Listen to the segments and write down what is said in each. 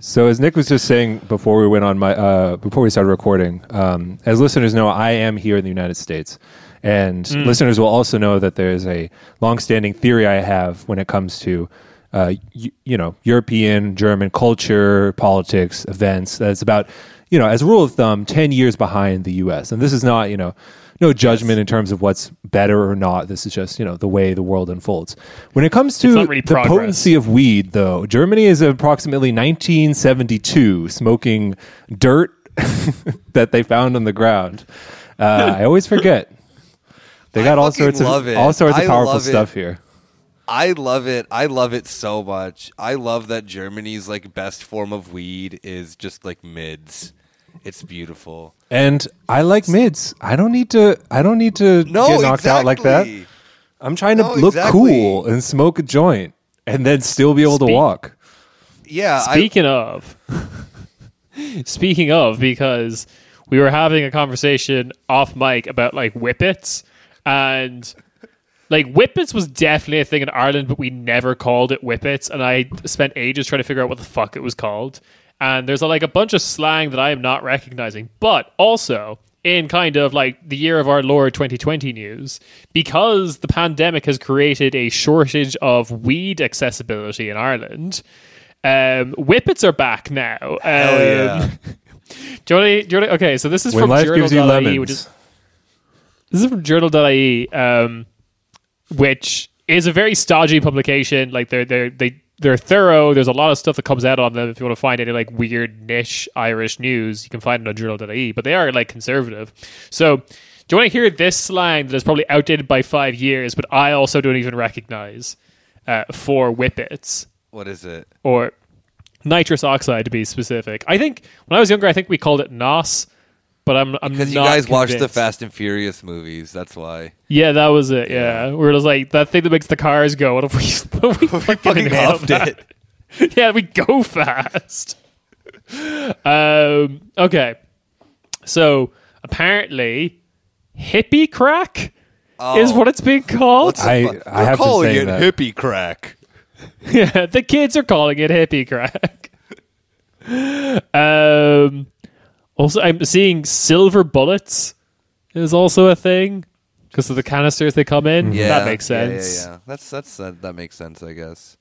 So as Nick was just saying before we went on my uh, before we started recording, um, as listeners know, I am here in the United States, and Hmm. listeners will also know that there is a long-standing theory I have when it comes to. Uh, you, you know, European, German culture, politics, events. That's about, you know, as a rule of thumb, ten years behind the U.S. And this is not, you know, no judgment in terms of what's better or not. This is just, you know, the way the world unfolds. When it comes to really the progress. potency of weed, though, Germany is approximately 1972 smoking dirt that they found on the ground. Uh, I always forget. They got all sorts of it. all sorts of I powerful stuff here. I love it. I love it so much. I love that Germany's like best form of weed is just like mids. It's beautiful. And I like mids. I don't need to. I don't need to No, get knocked out like that. exactly. I'm trying to No, look exactly. cool and smoke a joint, and then still be able to walk. Yeah, I, Speaking of, speaking of, because we were having a conversation off mic about like whippets, and like whippets was definitely a thing in Ireland, but we never called it whippets, and I spent ages trying to figure out what the fuck it was called. And there's like a bunch of slang that I am not recognizing, but also in kind of like the year of our Lord 2020 news, because the pandemic has created a shortage of weed accessibility in Ireland. Um, whippets are back now. Um, Hell yeah. do you want to, do you want to, okay, so this is When from life gives you journal.ie, which is this is from journal.ie, um, which is a very stodgy publication. Like they're they're they they're thorough. There's a lot of stuff that comes out on them. If you want to find any like weird niche Irish news, you can find it on journal.ie. But they are like conservative. So do you want to hear this slang that is probably outdated by five years, but I also don't even recognize uh, for whippets what is it? or nitrous oxide to be specific. I think when I was younger, I think we called it nos, but I'm I'm Because you not guys watched the. Fast and Furious movies. That's why. Yeah, that was it. Yeah, where it was like that thing that makes the cars go. What if we, what if we fucking, fucking nailed huffed it. yeah, we go fast. um, okay, so apparently, hippie crack is what it's being called. What's I- fuck? I They're have been calling saying it that. hippie crack. yeah, the kids are calling it hippie crack. um, also, I'm seeing silver bullets is also a thing because of the canisters they come in. Mm-hmm. Yeah, that makes sense. Yeah, yeah, That's that's that, that makes sense. I guess.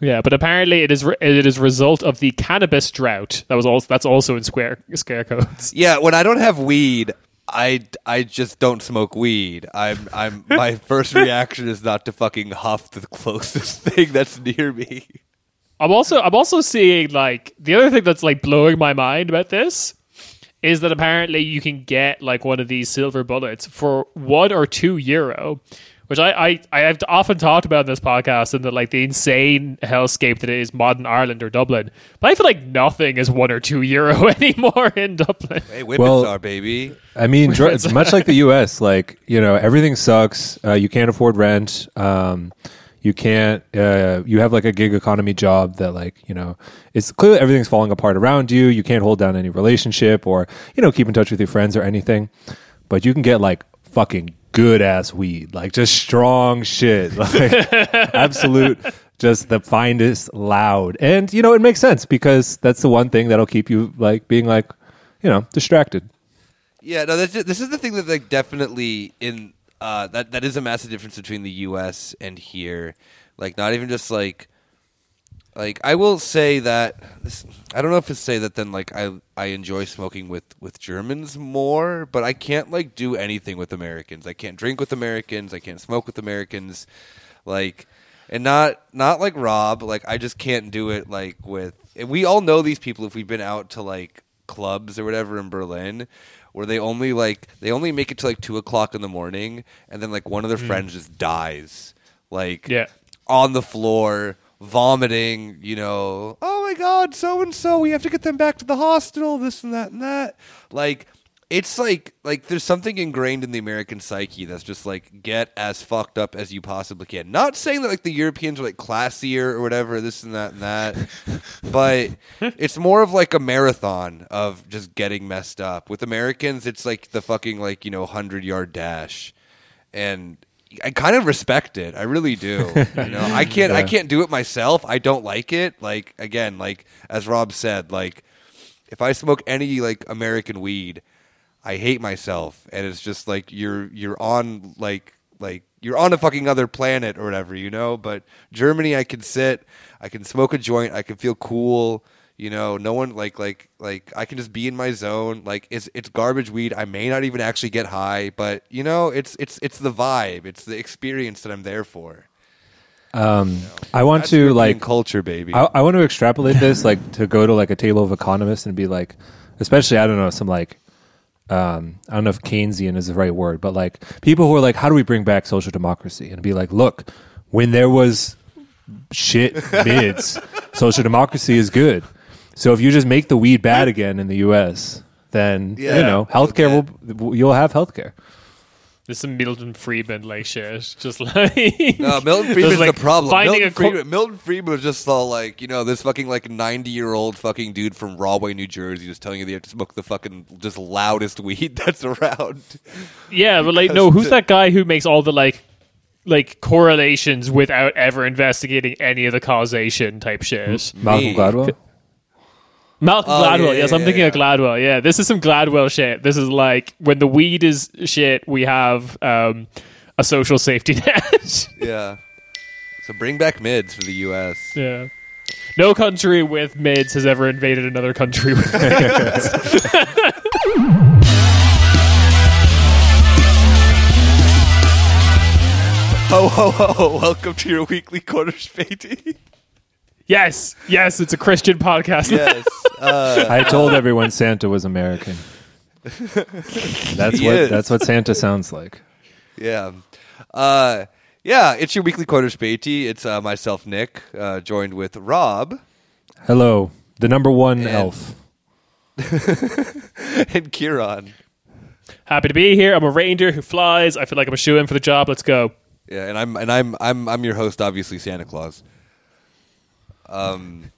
Yeah, but apparently it is re- it is a result of the cannabis drought. That was also that's also in square scare codes. Yeah, when I don't have weed, I, I just don't smoke weed. I'm I'm my first reaction is not to fucking huff the closest thing that's near me. I'm also I'm also seeing like the other thing that's like blowing my mind about this is that apparently you can get like one of these silver bullets for one or two euro, which I I I have often talked about in this podcast and the like the insane hellscape that is modern Ireland or Dublin. But I feel like nothing is one or two euro anymore in Dublin. Hey, whippets Well- are baby. I mean, dr- it's much like the U.S. Like you know, everything sucks. Uh, you can't afford rent. Um, you can't. Uh, you have like a gig economy job that, like, you know, it's clearly everything's falling apart around you. You can't hold down any relationship or you know keep in touch with your friends or anything. But you can get like fucking good ass weed, like just strong shit, like absolute. Just the finest, loud, and you know it makes sense because that's the one thing that'll keep you like being like, you know, distracted. Yeah, no, this is the thing that like definitely in uh, that that is a massive difference between the U.S. and here. Like, not even just like like I will say that this, I don't know if it's say that then like I I enjoy smoking with with Germans more, but I can't like do anything with Americans. I can't drink with Americans. I can't smoke with Americans. Like and not not like Rob, like I just can't do it like with we all know these people if we've been out to like clubs or whatever in Berlin where they only like they only make it to like two o'clock in the morning and then like one of their mm. friends just dies. Like Yeah. on the floor vomiting, you know, oh my god, so and so, we have to get them back to the hospital, this and that and that. Like it's like like there's something ingrained in the American psyche that's just like get as fucked up as you possibly can. Not saying that like the Europeans are like classier or whatever, this and that and that. but it's more of like a marathon of just getting messed up. With Americans, it's like the fucking like, you know, 100 yard dash. And I kind of respect it. I really do. You know, I can't I can't do it myself. I don't like it. Like again, like as Rob said, like if I smoke any like American weed, I hate myself, and it's just like you're you're on like like you're on a fucking other planet or whatever, you know. But Germany, I can sit, I can smoke a joint, I can feel cool. You know, no one like like like I can just be in my zone. Like it's it's garbage weed. I may not even actually get high, but you know, it's it's it's the vibe, it's the experience that I'm there for. Um, I want That's to like culture, baby. I, I want to extrapolate this like to go to like a table of economists and be like, especially I don't know some like um, I don't know if Keynesian is the right word, but like people who are like, how do we bring back social democracy? And be like, look, when there was shit mids, social democracy is good. So if you just make the weed bad again in the U.S., then Yeah. you know healthcare will you'll have healthcare. This is Milton Friedman like shit. Just like No, Milton Just, Friedman's like, the problem. Milton, a co- Friedman, Milton Friedman was just all like, you know, this fucking like ninety year old fucking dude from Rahway, New Jersey, just telling you that you have to smoke the fucking just loudest weed that's around. Yeah, but like, no, who's that guy who makes all the like, like correlations without ever investigating any of the causation type shit? Malcolm Gladwell. Malcolm Oh, Gladwell. yeah, yes, yeah, I'm thinking yeah. of Gladwell. Yeah, this is some Gladwell shit. This is like when the weed is shit, we have um, a social safety net. Yeah. So bring back mids for the U.S. yeah. No country with mids has ever invaded another country with mids. Ho ho ho! Welcome to your weekly quarter spatey. Yes, yes, it's a Christian podcast. yes. Uh, I told everyone Santa was American. That's He what is. that's what Santa sounds like. yeah. Uh, yeah. It's your weekly quarter spatey. It's uh, myself, Nick, uh, joined with Rob Hello, the number one And- elf. and Kieran. Happy to be here. I'm a reindeer who flies. I feel like I'm a shoe in for the job. Let's go. Yeah, and I'm and I'm I'm I'm your host, obviously Santa Claus. Um,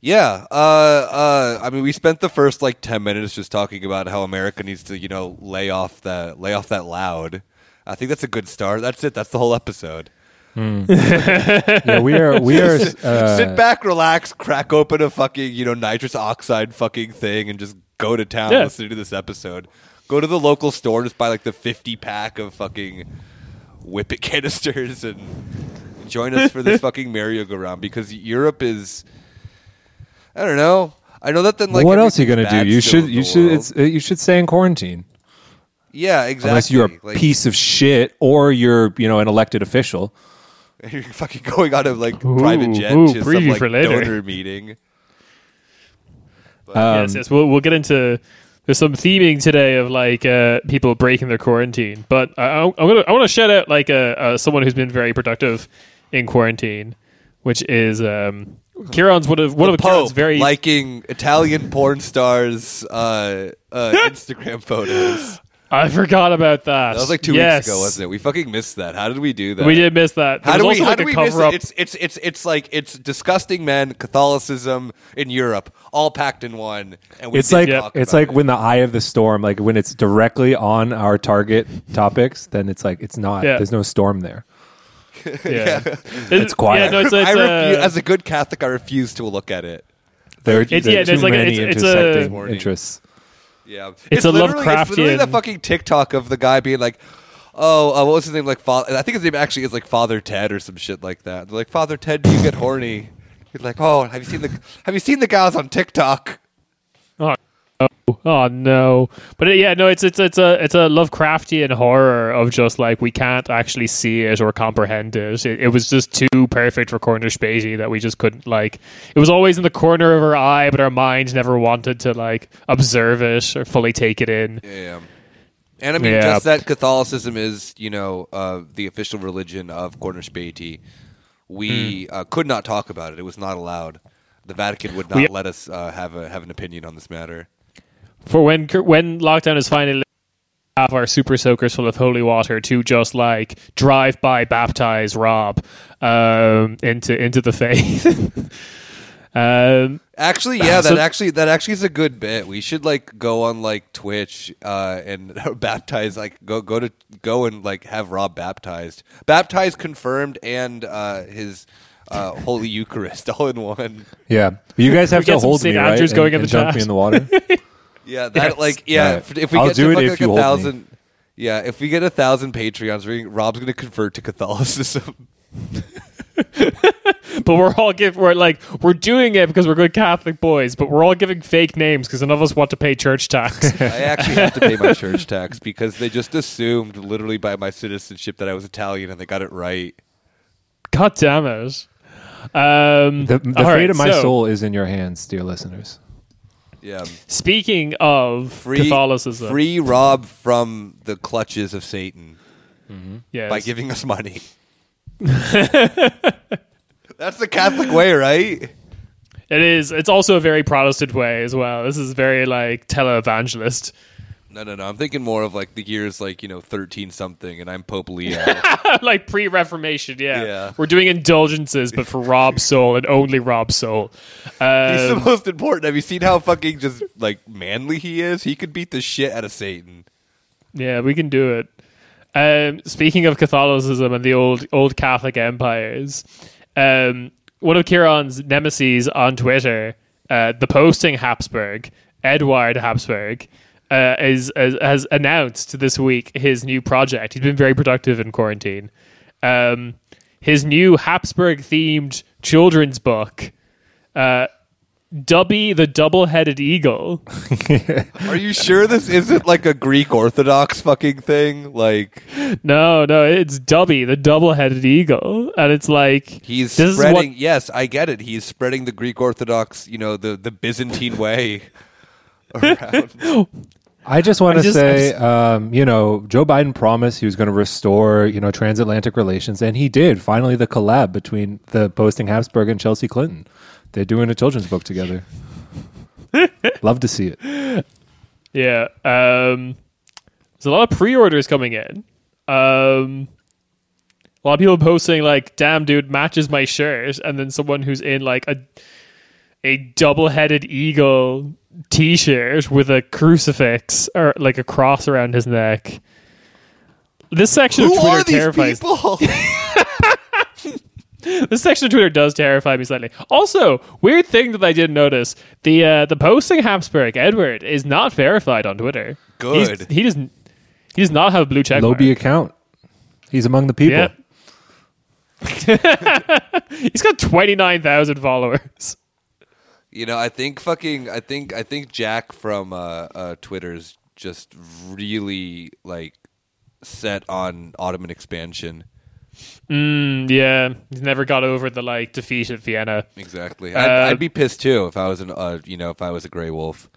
yeah. Uh, uh, I mean, we spent the first like ten minutes just talking about how America needs to, you know, lay off that lay off that loud. I think that's a good start. That's it. That's the whole episode. Yeah, we are we are uh, Sit back, relax, crack open a fucking you know nitrous oxide fucking thing, and just go to town Yeah. listening to this episode. Go to the local store, and just buy like the fifty pack of fucking whippet canisters, and join us for this fucking merry-go-round because Europe is. I don't know. I know that then like what else are you gonna do? You should you should world. it's, uh, you should stay in quarantine yeah exactly unless you're a Like, piece of shit or you're you know an elected official. You're fucking going on a like Ooh, private jet ooh, to some like for later. donor meeting. Um, yes, yes. We'll we'll get into. There's some theming today of like uh, people breaking their quarantine, but I, I, I'm gonna I want to shout out like uh, uh, someone who's been very productive in quarantine, which is um, Kieran's one of one of Kieran's Pope very liking Italian porn stars' uh, uh, Instagram photos. I forgot about that. That was like two yes. weeks ago, wasn't it? We fucking missed that. How did we do that? We did miss that. There How was do we? How like do we miss cover it? up. It's it's it's it's like it's disgusting men, Catholicism in Europe, all packed in one. And we It's like talk it's about like it. when the eye of the storm, like when it's directly on our target topics, then it's like it's not. Yeah. There's no storm there. yeah. It's quiet. Yeah, no, it's, it's, I refu- uh, as a good Catholic, I refuse to look at it. There, It's- there yeah, are there's too like a- many it's- it's a- intersecting interests. Yeah, It's a literally- It's literally that Lovecraftian- fucking TikTok of the guy being like, "Oh, uh, what was his name? Like, Father. I think his name actually is like Father Ted or some shit like that." They're like, "Father Ted, do you get horny?" He's like, "Oh, have you seen the Have you seen the guys on TikTok?" Oh, oh, oh no! But yeah, no, it's it's it's a it's a Lovecraftian horror of just like we can't actually see it or comprehend it. It, it was just too perfect for corner spacey that we just couldn't like. It was always in the corner of our eye, but our mind never wanted to like observe it or fully take it in. Yeah. And I mean, Yeah. just that Catholicism is, you know, uh, the official religion of Cornish Beatty. We Hmm. uh, could not talk about it; it was not allowed. The Vatican would not We- let us uh, have a have an opinion on this matter. For when when lockdown is finally have our super soakers full of holy water to just like drive by baptize Rob um, into into the faith. Um, Actually, yeah, So- that actually that actually is a good bit. We should like go on like Twitch uh, and baptize like go go to go and like have Rob baptized, baptized, confirmed, and uh, his uh, Holy Eucharist all in one. Yeah, you guys have to some hold St. me right Andrews and, going in and the dunk chat. me in the water. Yeah, that Yes. like yeah. Right. If, if we I'll get do to it fuck, if like you a hold me. thousand, yeah, if we get a thousand Patreons, Rob's gonna convert to Catholicism. but we're all give we're like we're doing it because we're good Catholic boys, but we're all giving fake names because none of us want to pay church tax. I actually have to pay my church tax because they just assumed, literally by my citizenship, that I was Italian, and they got it right. God damn it! Um, The, the fate right, of my so, soul is in your hands, dear listeners. Yeah, Speaking of free Catholicism, free Rob from the clutches of Satan mm-hmm. yes. by giving us money. That's the Catholic way, right? it is. It's also a very Protestant way as well. This is very like televangelist, No, no, no. I'm thinking more of like the years, like you know, thirteen something, and I'm Pope Leo. like pre-Reformation. Yeah. Yeah. we're doing indulgences, but for Rob soul and only Rob soul. He's the Um, most important. Have you seen how fucking just like manly he is? He could beat the shit out of Satan. Yeah, we can do it. Um, speaking of Catholicism and the old old Catholic empires, um, one of Kieran's nemesis on Twitter, uh, the posting Habsburg, Edward Habsburg, uh, is, is has announced this week his new project. He's been very productive in quarantine. Um, his new Habsburg themed children's book, uh, Dubby the Double Headed Eagle. Are you sure this isn't like a Greek Orthodox fucking thing? Like No, no, it's Dubby, the double-headed eagle, and it's like he's spreading. what- yes, I get it. He's spreading the Greek Orthodox, you know, the the Byzantine way around. I just want to say, just- um, you know, Joe Biden promised he was going to restore, you know, transatlantic relations, and he did. Finally, the collab between the posting Habsburg and Chelsea Clinton. They're doing a children's book together. Love to see it. yeah. Um, there's a lot of pre-orders coming in. Um, a lot of people posting like, "Damn, dude, matches my shirt," and then someone who's in like a a double-headed eagle T-shirt with a crucifix or like a cross around his neck. This section Who of Twitter are these terrifies people? This section of Twitter does terrify me slightly. Also, weird thing that I didn't notice: the uh, the posting Habsburg Edward is not verified on Twitter. He's- Good. he doesn't. He does not have a blue check mark. Lobi account. He's among the people. Yeah. He's got twenty nine thousand followers. You know, I think fucking, I think, I think Jack from uh, uh, Twitter's just really like set on Ottoman expansion. Mm, yeah, he's never got over the like defeat at Vienna. Exactly. I'd, Uh, I'd be pissed too if I was an, uh, you know, if I was a gray wolf.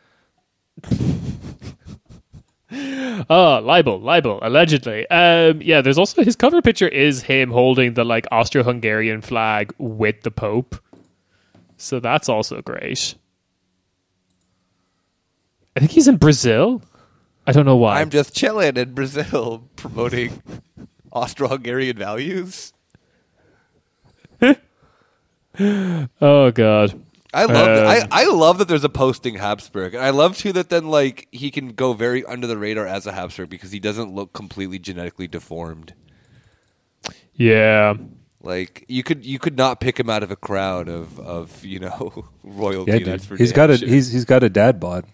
Oh, libel, libel, allegedly. Um, yeah, there's also his cover picture is him holding the like Austro-Hungarian flag with the Pope. So that's also great. I think he's in Brazil. I don't know why. I'm just chilling in Brazil, promoting Austro-Hungarian values. oh god. I love that. Um, I, I love that there's a posting Habsburg, and I love too that then like he can go very under the radar as a Habsburg because he doesn't look completely genetically deformed. Yeah. Like you could you could not pick him out of a crowd of of you know royalty. Yeah, dude. that's for He's damn got a sure. he's he's got a dad bod.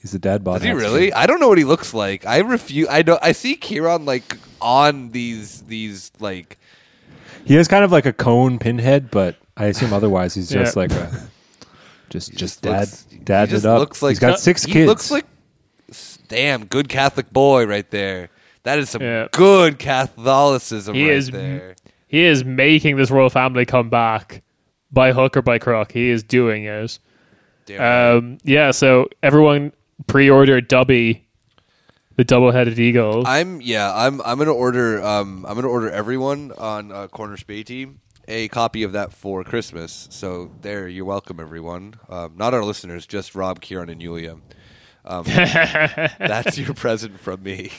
He's a dad bod. Does he Habsburg. really? I don't know what he looks like. I refuse. I know. I see Kieran like on these these like. He has kind of like a cone pinhead, but I assume otherwise he's just Yeah. like a just he just dad looks- he dad just it up. Looks like he's got six he kids. looks like damn good Catholic boy right there. That is some Yeah. good Catholicism He right is- there. He is making this royal family come back by hook or by crook. He is doing it. Um, yeah, so everyone pre-order Dubby, the double-headed eagle. I'm yeah. I'm I'm gonna order. Um, I'm gonna order everyone on uh, Corner Spay Team a copy of that for Christmas. So there, you're welcome, everyone. Um, not our listeners, just Rob, Kieran, and Yulia. Um, that's your present from me.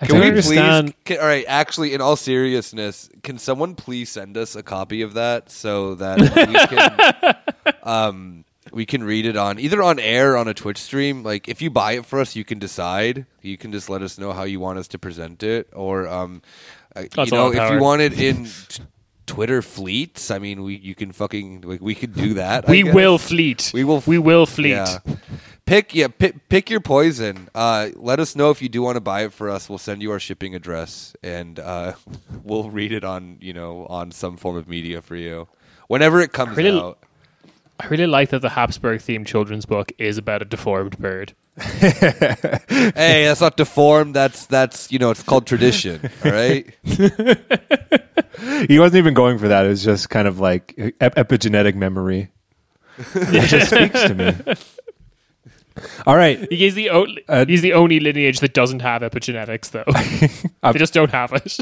I Can we understand. please? Can, all right, actually, in all seriousness, can someone please send us a copy of that so that we can, um, we can read it on either on air or on a Twitch stream. Like, if you buy it for us, you can decide. You can just let us know how you want us to present it, or um, uh, you know, if you want it in. t- Twitter fleets. I mean, we you can fucking like we could do that. We will fleet. We will- We will fleet. Yeah. Pick yeah, pick, pick your poison. Uh, let us know if you do want to buy it for us. We'll send you our shipping address, and uh, we'll read it on you know on some form of media for you whenever it comes Really- out. I really like that the Habsburg themed children's book is about a deformed bird. hey, that's not deformed. That's that's you know it's called tradition. All right. He wasn't even going for that. It was just kind of like ep- epigenetic memory. It just speaks to me. All right. He's the only, Uh, he's the only lineage that doesn't have epigenetics, though. they just don't have it.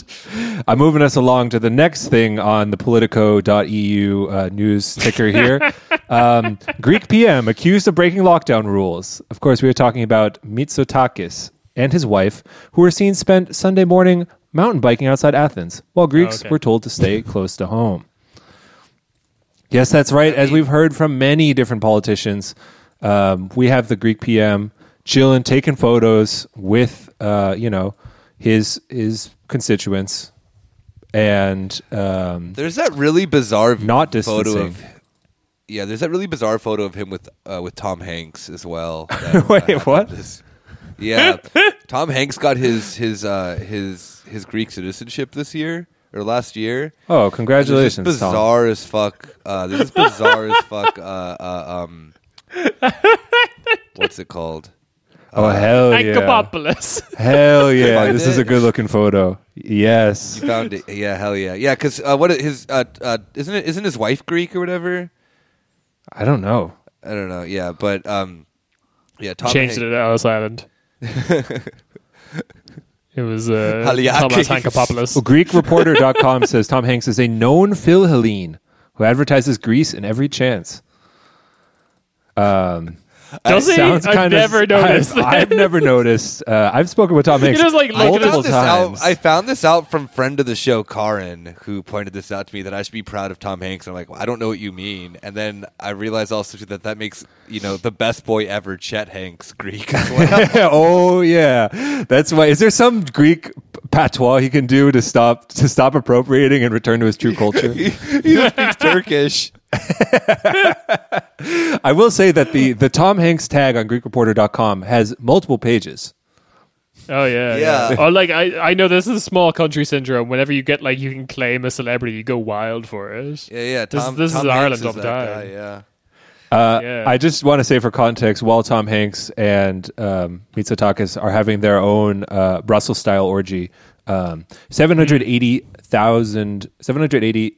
I'm moving us along to the next thing on the Politico.eu uh, news ticker here. um, Greek PM accused of breaking lockdown rules. Of course, we are talking about Mitsotakis and his wife, who were seen spent Sunday morning mountain biking outside Athens, while Greeks okay. were told to stay close to home. Yes, that's right. As we've heard from many different politicians, um, we have the Greek PM chilling, taking photos with, uh, you know, his his constituents, and um, There's that really bizarre Not photo distancing. of. Yeah, there's that really bizarre photo of him with uh, with Tom Hanks as well. that, Wait, what? this- yeah, Tom Hanks got his his uh, his his Greek citizenship this year or last year. oh, This congratulations, Tom. bizarre as fuck. Uh, this is bizarre as fuck. Uh, uh, um, what's it called? Oh hell yeah, Kapopoulos. hell yeah! This is a good looking photo. Yes, You found it? Yeah, hell yeah, yeah. Because uh, what his uh, uh, isn't it? Isn't his wife Greek or whatever? I don't know. I don't know. Yeah, but um, yeah. Tom Changed Hanks- it to Ellis Island. it was uh, Haliakis. Thomas Hankapopoulos. Well, GreekReporter.com says Tom Hanks is a known Philhellene who advertises Greece in every chance. Um, Does he? sounds I've kinda- never noticed. I've, I've never noticed. Uh, I've spoken with Tom Hanks just, like, look I at multiple found, this out, times. I found this out from friend of the show, Karin, who pointed this out to me that I should be proud of Tom Hanks. I'm like, well, I don't know what you mean. And then I realized also too that that makes you know the best boy ever, Chet Hanks, Greek as well. oh yeah, that's why. Is there some Greek patois he can do to stop to stop appropriating and return to his true culture? he just speaks Turkish. I will say that the the Tom Hanks tag on GreekReporter.com has multiple pages. Oh yeah, Yeah. yeah. Oh, like I, I know this is a small country syndrome. Whenever you get like you can claim a celebrity, you go wild for it. Yeah, yeah. This- Tom, this is Tom Ireland Hanks all the that time. guy, yeah. Uh, Yeah. I just want to say for context, while Tom Hanks and um, Mitsotakis are having their own uh, Brussels style orgy, um, 780,000, 780,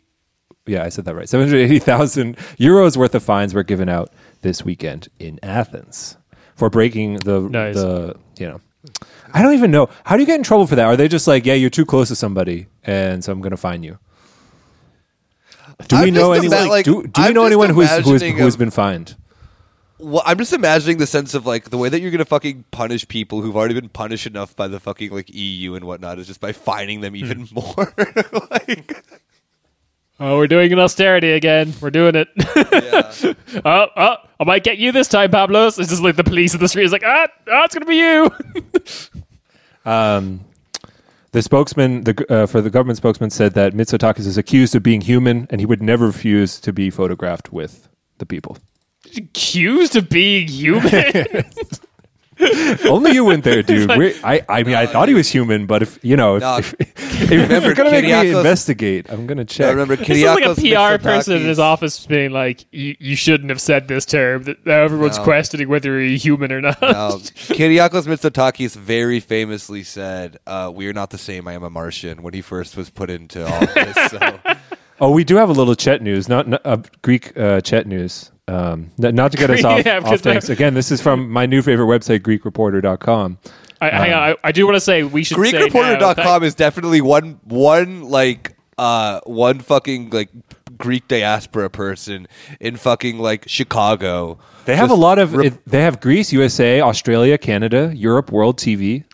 yeah, I said that right, 780,000 euros worth of fines were given out this weekend in Athens for breaking the, Nice. the, you know, I don't even know. How do you get in trouble for that? Are they just like, yeah, you're too close to somebody, and so I'm going to fine you? Do we I'm know just anyone? ima- like, do, do we I'm know anyone who's who's, imagining who's of- been fined? Well, I'm just imagining the sense of like the way that you're gonna fucking punish people who've already been punished enough by the fucking like EU and whatnot is just by fining them even Hmm. more. like, Oh, we're doing an austerity again. We're doing it. yeah. oh, oh, I might get you this time, Pablos. It's just like the police in the street is like, ah, ah it's gonna be you. Um, the spokesman the, uh, for the government spokesman said that Mitsotakis is accused of being human and he would never refuse to be photographed with the people. Accused of being human. Only you went there, dude. We're, I, I mean, I thought he was human, but if you know, if, No. if, if you're gonna make me investigate, I'm gonna check. I check. remember This is like a PR person in his office being like, "You you shouldn't have said this term." That everyone's No. questioning whether you're human or not. No, Kyriakos Mitsotakis very famously said, uh, "We are not the same. I am a Martian." When he first was put into office, so oh, we do have a little Chet news, not, not uh, Greek uh, Chet news. Um, n- not to get us off, Yeah, off because things. Again, this is from my new favorite website, GreekReporter.com. I, hang on, I, I do want to say we should GreekReporter.com is definitely one one like uh one fucking like Greek diaspora person in fucking like Chicago. They have Just a lot of. rep- it, they have Greece, USA, Australia, Canada, Europe, World TV.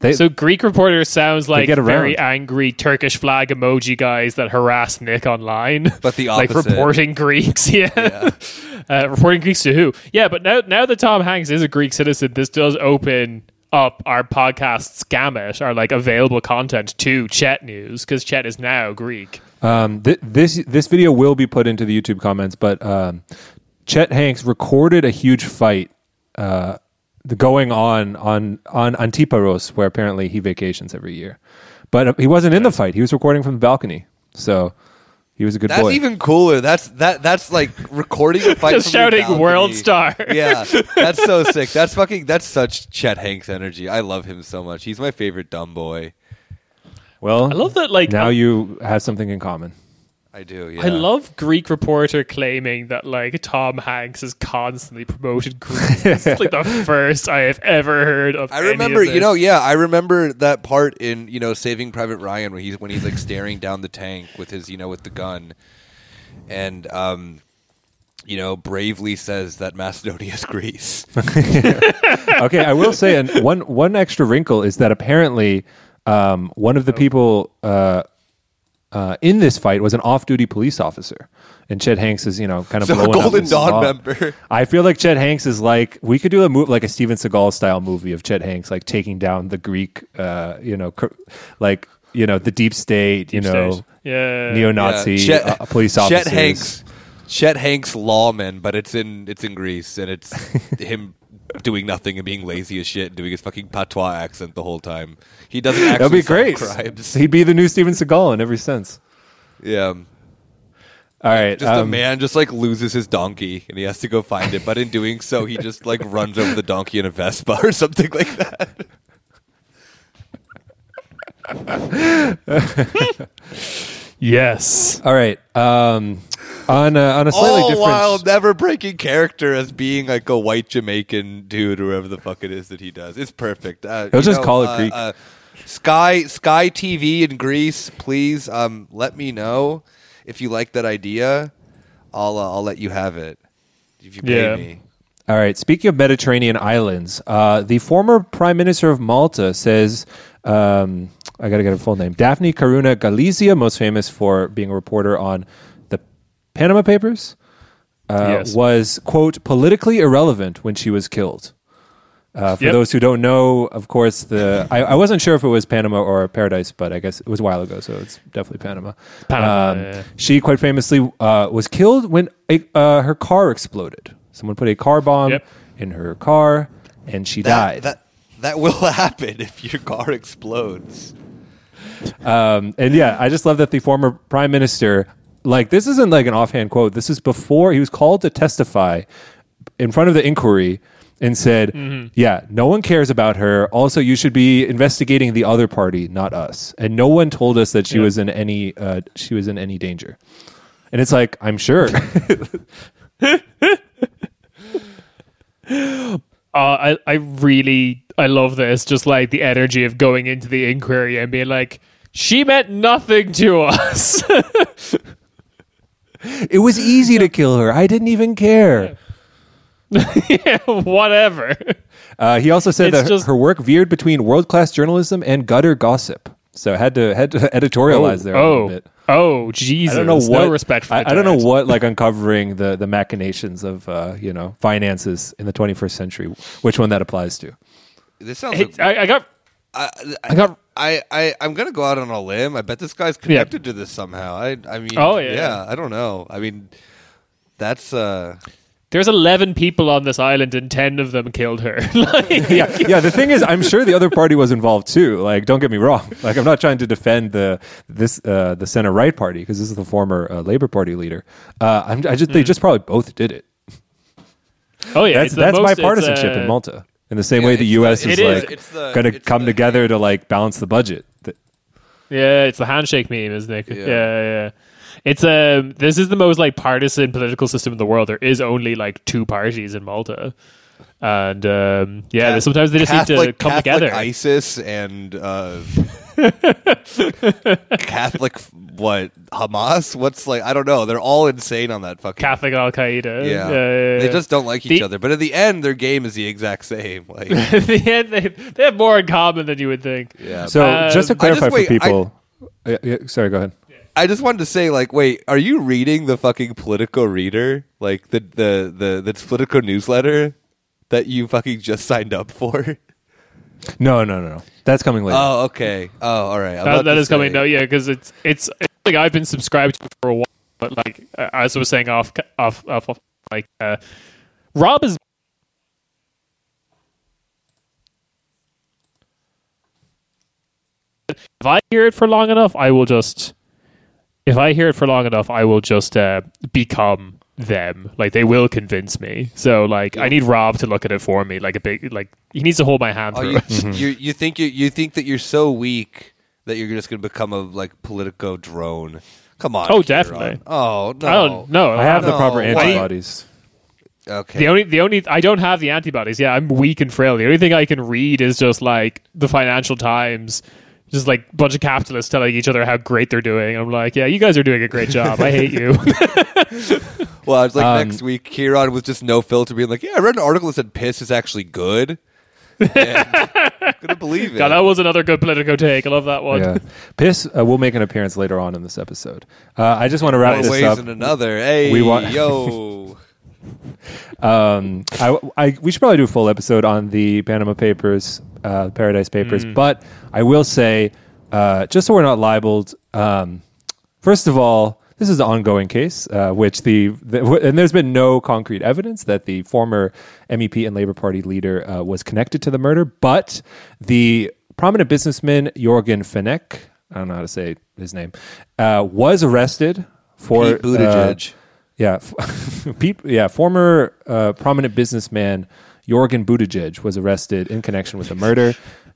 They, So Greek reporter sounds like get very angry Turkish flag emoji guys that harass Nick online. But the like opposite. reporting Greeks, yeah. Yeah. Uh, reporting Greeks to who? Yeah, but now now that Tom Hanks is a Greek citizen, this does open up our podcast's gamut, our like available content to Chet News because Chet is now Greek. Um, th- this this video will be put into the YouTube comments, but um, Chet Hanks recorded a huge fight uh, the going on on on Antiparos, where apparently he vacations every year. But uh, he wasn't in the fight; he was recording from the balcony, so he was a good That's boy. That's even cooler. That's that. That's like recording a fight. Just from your shouting "World. Star." Yeah, that's so sick. That's fucking. That's such Chet Hanks energy. I love him so much. He's my favorite dumb boy. well, I love that. Like now I- you have something in common. I do. Yeah. I love Greek reporter claiming that like Tom Hanks has constantly promoted Greece. this is like the first I have ever heard of. I any of remember, you know, yeah, I remember that part in you know Saving Private Ryan when he's when he's like staring down the tank with his you know with the gun, and um, you know bravely says that Macedonia is Greece. okay, I will say, and one one extra wrinkle is that apparently um, one of the people uh, uh, in this fight was an off-duty police officer, and Chet Hanks is you know kind of So a blowing up Golden his Dawn member. I feel like Chet Hanks is like we could do a move like a Steven Seagal style movie of Chet Hanks like taking down the Greek, uh, you know, cr- like you know the deep state, you know, state. yeah, neo-Nazi Yeah, uh, police officers. Chet Hanks, Chet Hanks lawman, but it's in it's in Greece, and it's him doing nothing and being lazy as shit and doing his fucking patois accent the whole time. He doesn't actually That'd be great. crimes. He'd be the new Steven Seagal in every sense. Yeah. All right, Just a um, man just like loses his donkey and he has to go find it, but in doing so, he just like runs over the donkey in a Vespa or something like that. yes. All right. Um, on a, on a slightly All different. while never breaking character as being like a white Jamaican dude or whatever the fuck it is that he does. It's perfect. Uh, He'll you just know, call it uh, Greek. Uh, Sky Sky TV in Greece, please um, let me know if you like that idea. I'll uh, I'll let you have it if you pay Yeah. me. All right. Speaking of Mediterranean islands, uh, the former Prime Minister of Malta says, um, I got to get a full name. Daphne Caruana Galizia, most famous for being a reporter on the Panama Papers, uh, Yes. was, quote, politically irrelevant when she was killed. Uh, for Yep. those who don't know, of course, the I, I wasn't sure if it was Panama or Paradise, but I guess it was a while ago, so it's definitely Panama. Panama, Um, yeah. She quite famously uh, was killed when a, uh, her car exploded. Someone put a car bomb Yep. in her car, and she died. That, that that will happen if your car explodes. Um, and yeah, I just love that the former prime minister, like, this isn't like an offhand quote. This is before he was called to testify in front of the inquiry and said, Yeah, no one cares about her. Also, you should be investigating the other party, not us. And no one told us that she Yeah. was in any uh, she was in any danger. And it's like, I'm sure. Uh, I I really I love this. Just like the energy of going into the inquiry and being like, she meant nothing to us. it was easy to kill her. I didn't even care. yeah, whatever. Uh, he also said It's that her- just- her work veered between world class journalism and gutter gossip. So had to had to editorialize there a oh, little bit. oh, Jesus! I don't know what no respect for. I, I don't know what like uncovering the the machinations of uh, you know finances in the 21st century. Which one that applies to? This sounds. It- I, I got. I, I got- I, I, I'm gonna go out on a limb. I bet this guy's connected to this somehow. I, I mean, Oh, yeah. yeah. I don't know. I mean, that's uh, There's 11 people on this island, and 10 of them killed her. like, yeah, yeah. The thing is, I'm sure the other party was involved too. Like, don't get me wrong. Like, I'm not trying to defend the this uh, the center right party because this is the former uh, Labor Party leader. Uh, I'm, I just they just probably both did it. oh yeah, That's it's that's most- it's, bipartisanship uh, in Malta. In the same Yeah, way the U.S. the- is it is. like It's going to come the- together to like balance the budget. Yeah, it's the handshake meme, isn't it? Yeah. Yeah, yeah. It's um, this is the most like partisan political system in the world. There is only like two parties in Malta, and um, yeah, Ca- sometimes they just need to come Catholic together. ISIS and uh, Catholic what Hamas? What's like I don't know. They're all insane on that fucking Catholic Al Qaeda. yeah. yeah, They yeah. just don't like each The- other. But at the end their game is the exact same. Like At the end, they, they have more in common than you would think. yeah. So Um, just to clarify just- wait, for people, Yeah, yeah, sorry, go ahead. I just wanted to say, like, wait, are you reading the fucking Politico reader? Like the the the the Politico newsletter that you fucking just signed up for? No, no, no, no. That's coming later. Oh, okay. Oh, all right. I'm That, about that coming. No, yeah, because it's it's it's like I've been subscribed to for a while, but like uh, as I was saying off off off, off like uh, Rob is. If I hear it for long enough, I will just. If I hear it for long enough, I will just uh, become them. Like they will convince me. So like I need Rob to look at it for me. Like a big like he needs to hold my hand Oh, through you, it. you you think you you think that you're so weak that you're just going to become a like Politico drone? Come on. Oh, Kieran. definitely. Oh no. I don't know. I have the proper why- antibodies. Okay. The only, the only, I don't have the antibodies. Yeah, I'm weak and frail. The only thing I can read is just like the Financial Times, just like a bunch of capitalists telling each other how great they're doing. I'm like, yeah, you guys are doing a great job. I hate you. well, it's like Um, next week, Kieran was just no filter, being like, "Yeah, I read an article that said piss is actually good." And, couldn't believe it. God, that was another good Politico take. I love that one. Yeah, piss uh, will make an appearance later on in this episode. Uh, I just want to wrap One this ways up. and another. Hey, We want- yo. Um, I, I, we should probably do a full episode on the Panama Papers, uh, Paradise Papers. Mm. But I will say, uh, just so we're not libeled, um, first of all, this is an ongoing case, uh, which the, the and there's been no concrete evidence that the former MEP and Labour Party leader uh, was connected to the murder. But the prominent businessman Yorgen Fenech, I don't know how to say his name, uh, was arrested for Pete Buttigieg. Yeah, Pete, yeah, former uh, prominent businessman Jorgen Buttigieg was arrested in connection with the murder,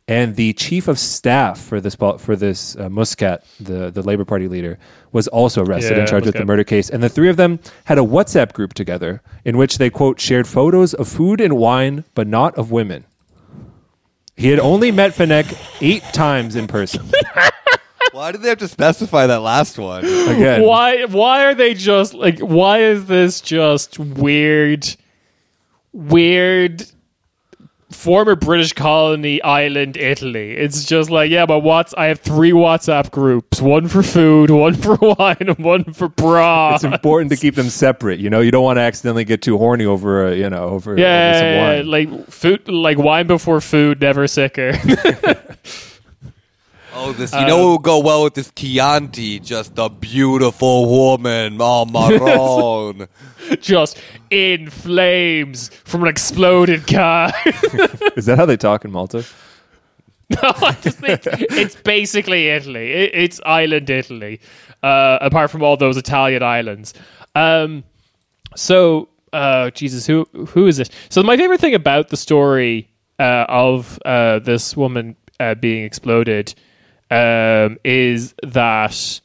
and the chief of staff for this for this uh, Muscat, the the Labor Party leader, was also arrested in Yeah, charge with the murder case. And the three of them had a WhatsApp group together in which they quote shared photos of food and wine, but not of women. He had only met Fenech eight times in person. Why did they have to specify that last one? Again, Why? Why are they just like? Why is this just weird? Weird. Former British colony island, Italy. It's just like, yeah, but what's? I have three WhatsApp groups: one for food, one for wine, and one for bra. it's important to keep them separate. You know, you don't want to accidentally get too horny over, a, you know, over, over some Yeah, like food, like wine before food, never sicker. Oh, this. You know what would go well with this Chianti? Just a beautiful woman. Oh, Maron. just in flames from an exploded car. Is that how they talk in Malta? no, I just think it's basically Italy. It, it's island Italy, uh, apart from all those Italian islands. Um, so, uh, Jesus, who who is it? So, my favorite thing about the story uh, of uh, this woman uh, being exploded um, is that.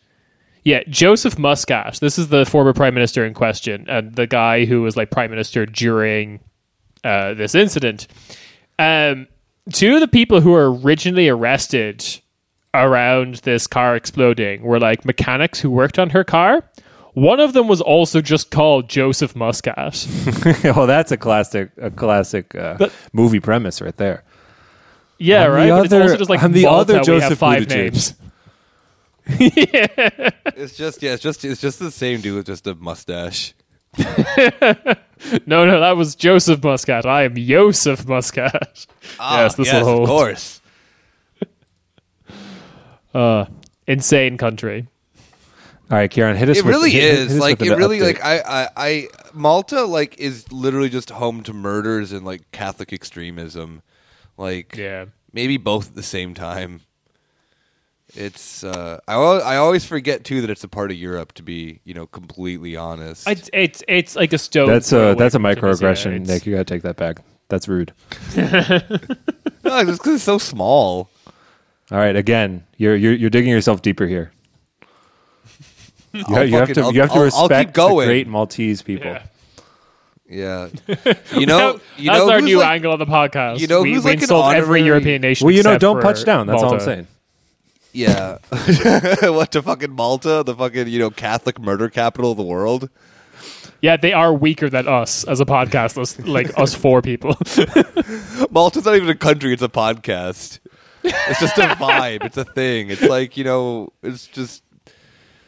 Yeah, Joseph Muscat. This is the former prime minister in question, and the guy who was like prime minister during uh, this incident. Um, two of the people who were originally arrested around this car exploding were like mechanics who worked on her car. One of them was also just called Joseph Muscat. well, that's a classic, a classic uh, But- movie premise right there. Yeah, I'm the right. but it's other- also just like I'm the other Joseph five Buttigieg. names. it's just yeah. It's just it's just the same dude with just a mustache. No, no, that was Joseph Muscat. I am Joseph Muscat. Ah, yes, this yes, will hold. of course. Uh, insane country. All right, Kieran, hit us. It with- really hit- hit is us like it really update. like I, I I Malta like is literally just home to murders and like Catholic extremism, like Yeah. maybe both at the same time. It's uh, I al- I always forget too that it's a part of Europe. To be you know completely honest, It's it's it's like a stone. That's a that's a microaggression, It's- Nick. You gotta take that back. That's rude. no, just because it's so small. All right, again, you're you're, you're digging yourself deeper here. You, I'll ha- you have fucking- to you have to I'll- I'll- I'll keep respect the going. great Maltese people. Yeah. Yeah, you know, you that's know our who's new like- angle on the podcast. you know we, who's we like an insult every honorary- European nation. Well, you know, except don't for punch down. That's all I'm Malta. saying. Yeah. what to fucking Malta, the fucking you know Catholic murder capital of the world. Yeah, they are weaker than us as a podcast. Us, like us four people. Malta's not even a country; it's a podcast. It's just a vibe. It's a thing. It's like you know, it's just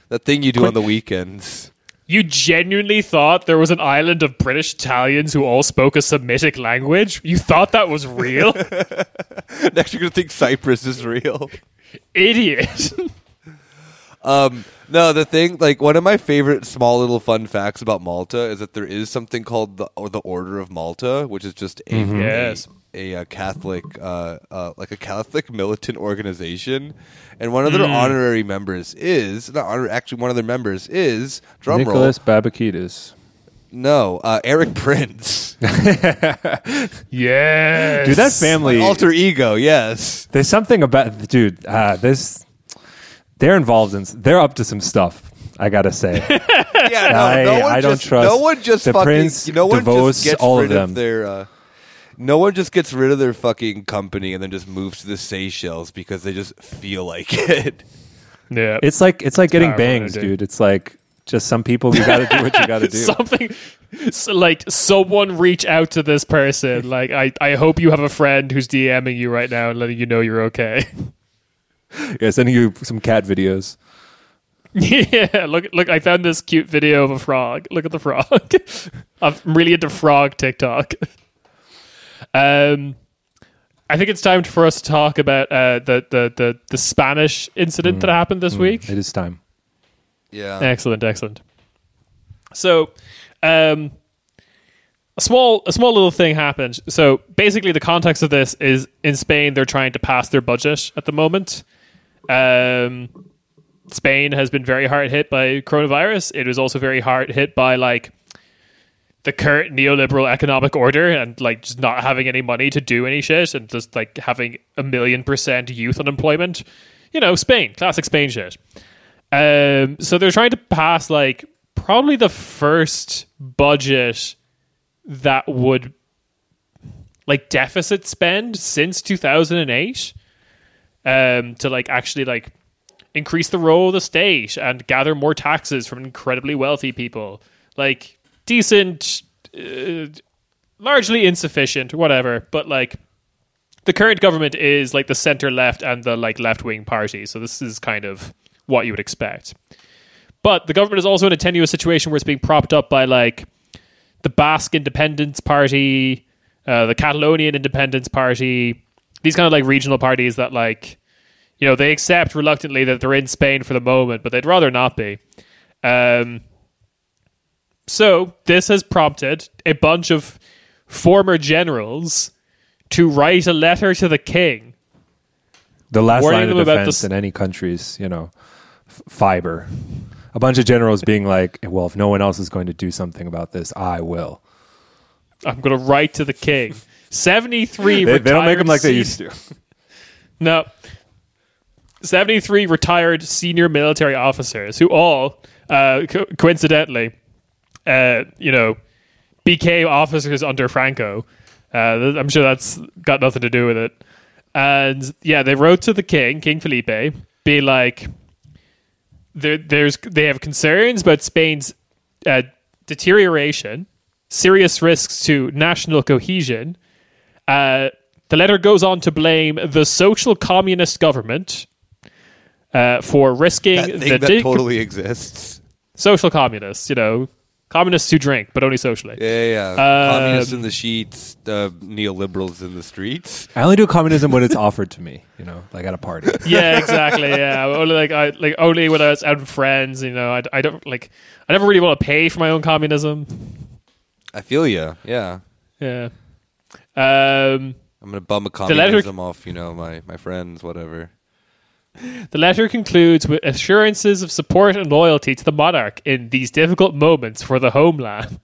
that thing you do on the weekends. You genuinely thought there was an island of British Italians who all spoke a Semitic language? You thought that was real? Next, you're gonna think Cyprus is real. Idiot. Um, no, the thing, like one of my favorite small little fun facts about Malta is that there is something called the or the Order of Malta, which is just a Yes. A, a, Catholic, uh, uh, like a Catholic militant organization, and one of their honorary members is not honor, actually one of their members is drum Nicholas Babakidis. roll. No, uh, Erik Prince, yes. Dude, that family. alter ego. Yes, There's something about dude. Uh, this they're involved in. They're up to some stuff. I gotta say. yeah. No, I- no one I don't just, trust No one just the fucking. Prince, you know, one DeVos, just gets all of rid them. their. Uh, no one just gets rid of their fucking company and then just moves to the Seychelles because they just feel like it. Yeah. It's like it's like getting Powerful bangs, dude. It's like just some people you gotta do what you gotta do. Something so, like someone reach out to this person. Like I, I hope you have a friend who's DMing you right now and letting you know you're okay. yeah, sending you some cat videos. yeah, look look I found this cute video of a frog. Look at the frog. I'm really into frog TikTok. Um I think it's time for us to talk about uh, the, the, the, the Spanish incident that happened this week. It is time. Yeah. Excellent, excellent. So, um, a small a small little thing happened. So basically, the context of this is in Spain they're trying to pass their budget at the moment. Um, Spain has been very hard hit by coronavirus. It was also very hard hit by like the current neoliberal economic order and like just not having any money to do any shit and just like having a million percent youth unemployment. You know, Spain, classic Spain shit. Um, so they're trying to pass like probably the first budget that would like deficit spend since 2008 um, to like actually like increase the role of the state and gather more taxes from incredibly wealthy people. Like decent, uh, largely insufficient, whatever. But like the current government is like the center left and the like left wing party. So this is kind of what you would expect. But the government is also in a tenuous situation where it's being propped up by like the Basque Independence Party, uh, the Catalonian Independence Party, these kind of like regional parties that like you know they accept reluctantly that they're in Spain for the moment, but they'd rather not be. Um, so this has prompted a bunch of former generals to write a letter to the king The last line of defense in any country's, you know, f- fiber. A bunch of generals being like, "Well, if no one else is going to do something about this, I will." I'm going to write to the king. 73 They, they don't make them like they used to. No. 73 retired senior military officers who all, uh, co- coincidentally, uh, you know, became officers under Franco. Uh, I'm sure that's got nothing to do with it. And yeah, they wrote to the king, King Felipe, be like, there, there's they have concerns about Spain's uh, deterioration, serious risks to national cohesion. Uh, the letter goes on to blame the social communist government uh, for risking That the that de- totally exists. social communists. You know, communists who drink, but only socially. Yeah, yeah. yeah. Um, Communists in the sheets, uh, neoliberals in the streets. I only do communism when it's offered to me. You know, like at a party. yeah, exactly. Yeah, only like I like only when I was out with friends. You know, I, I don't like. I never really want to pay for my own communism. I feel you. Yeah. Yeah. Um, I'm gonna bum a letter- communism off, you know, my, my friends, whatever. The letter concludes with assurances of support and loyalty to the monarch in these difficult moments for the homeland.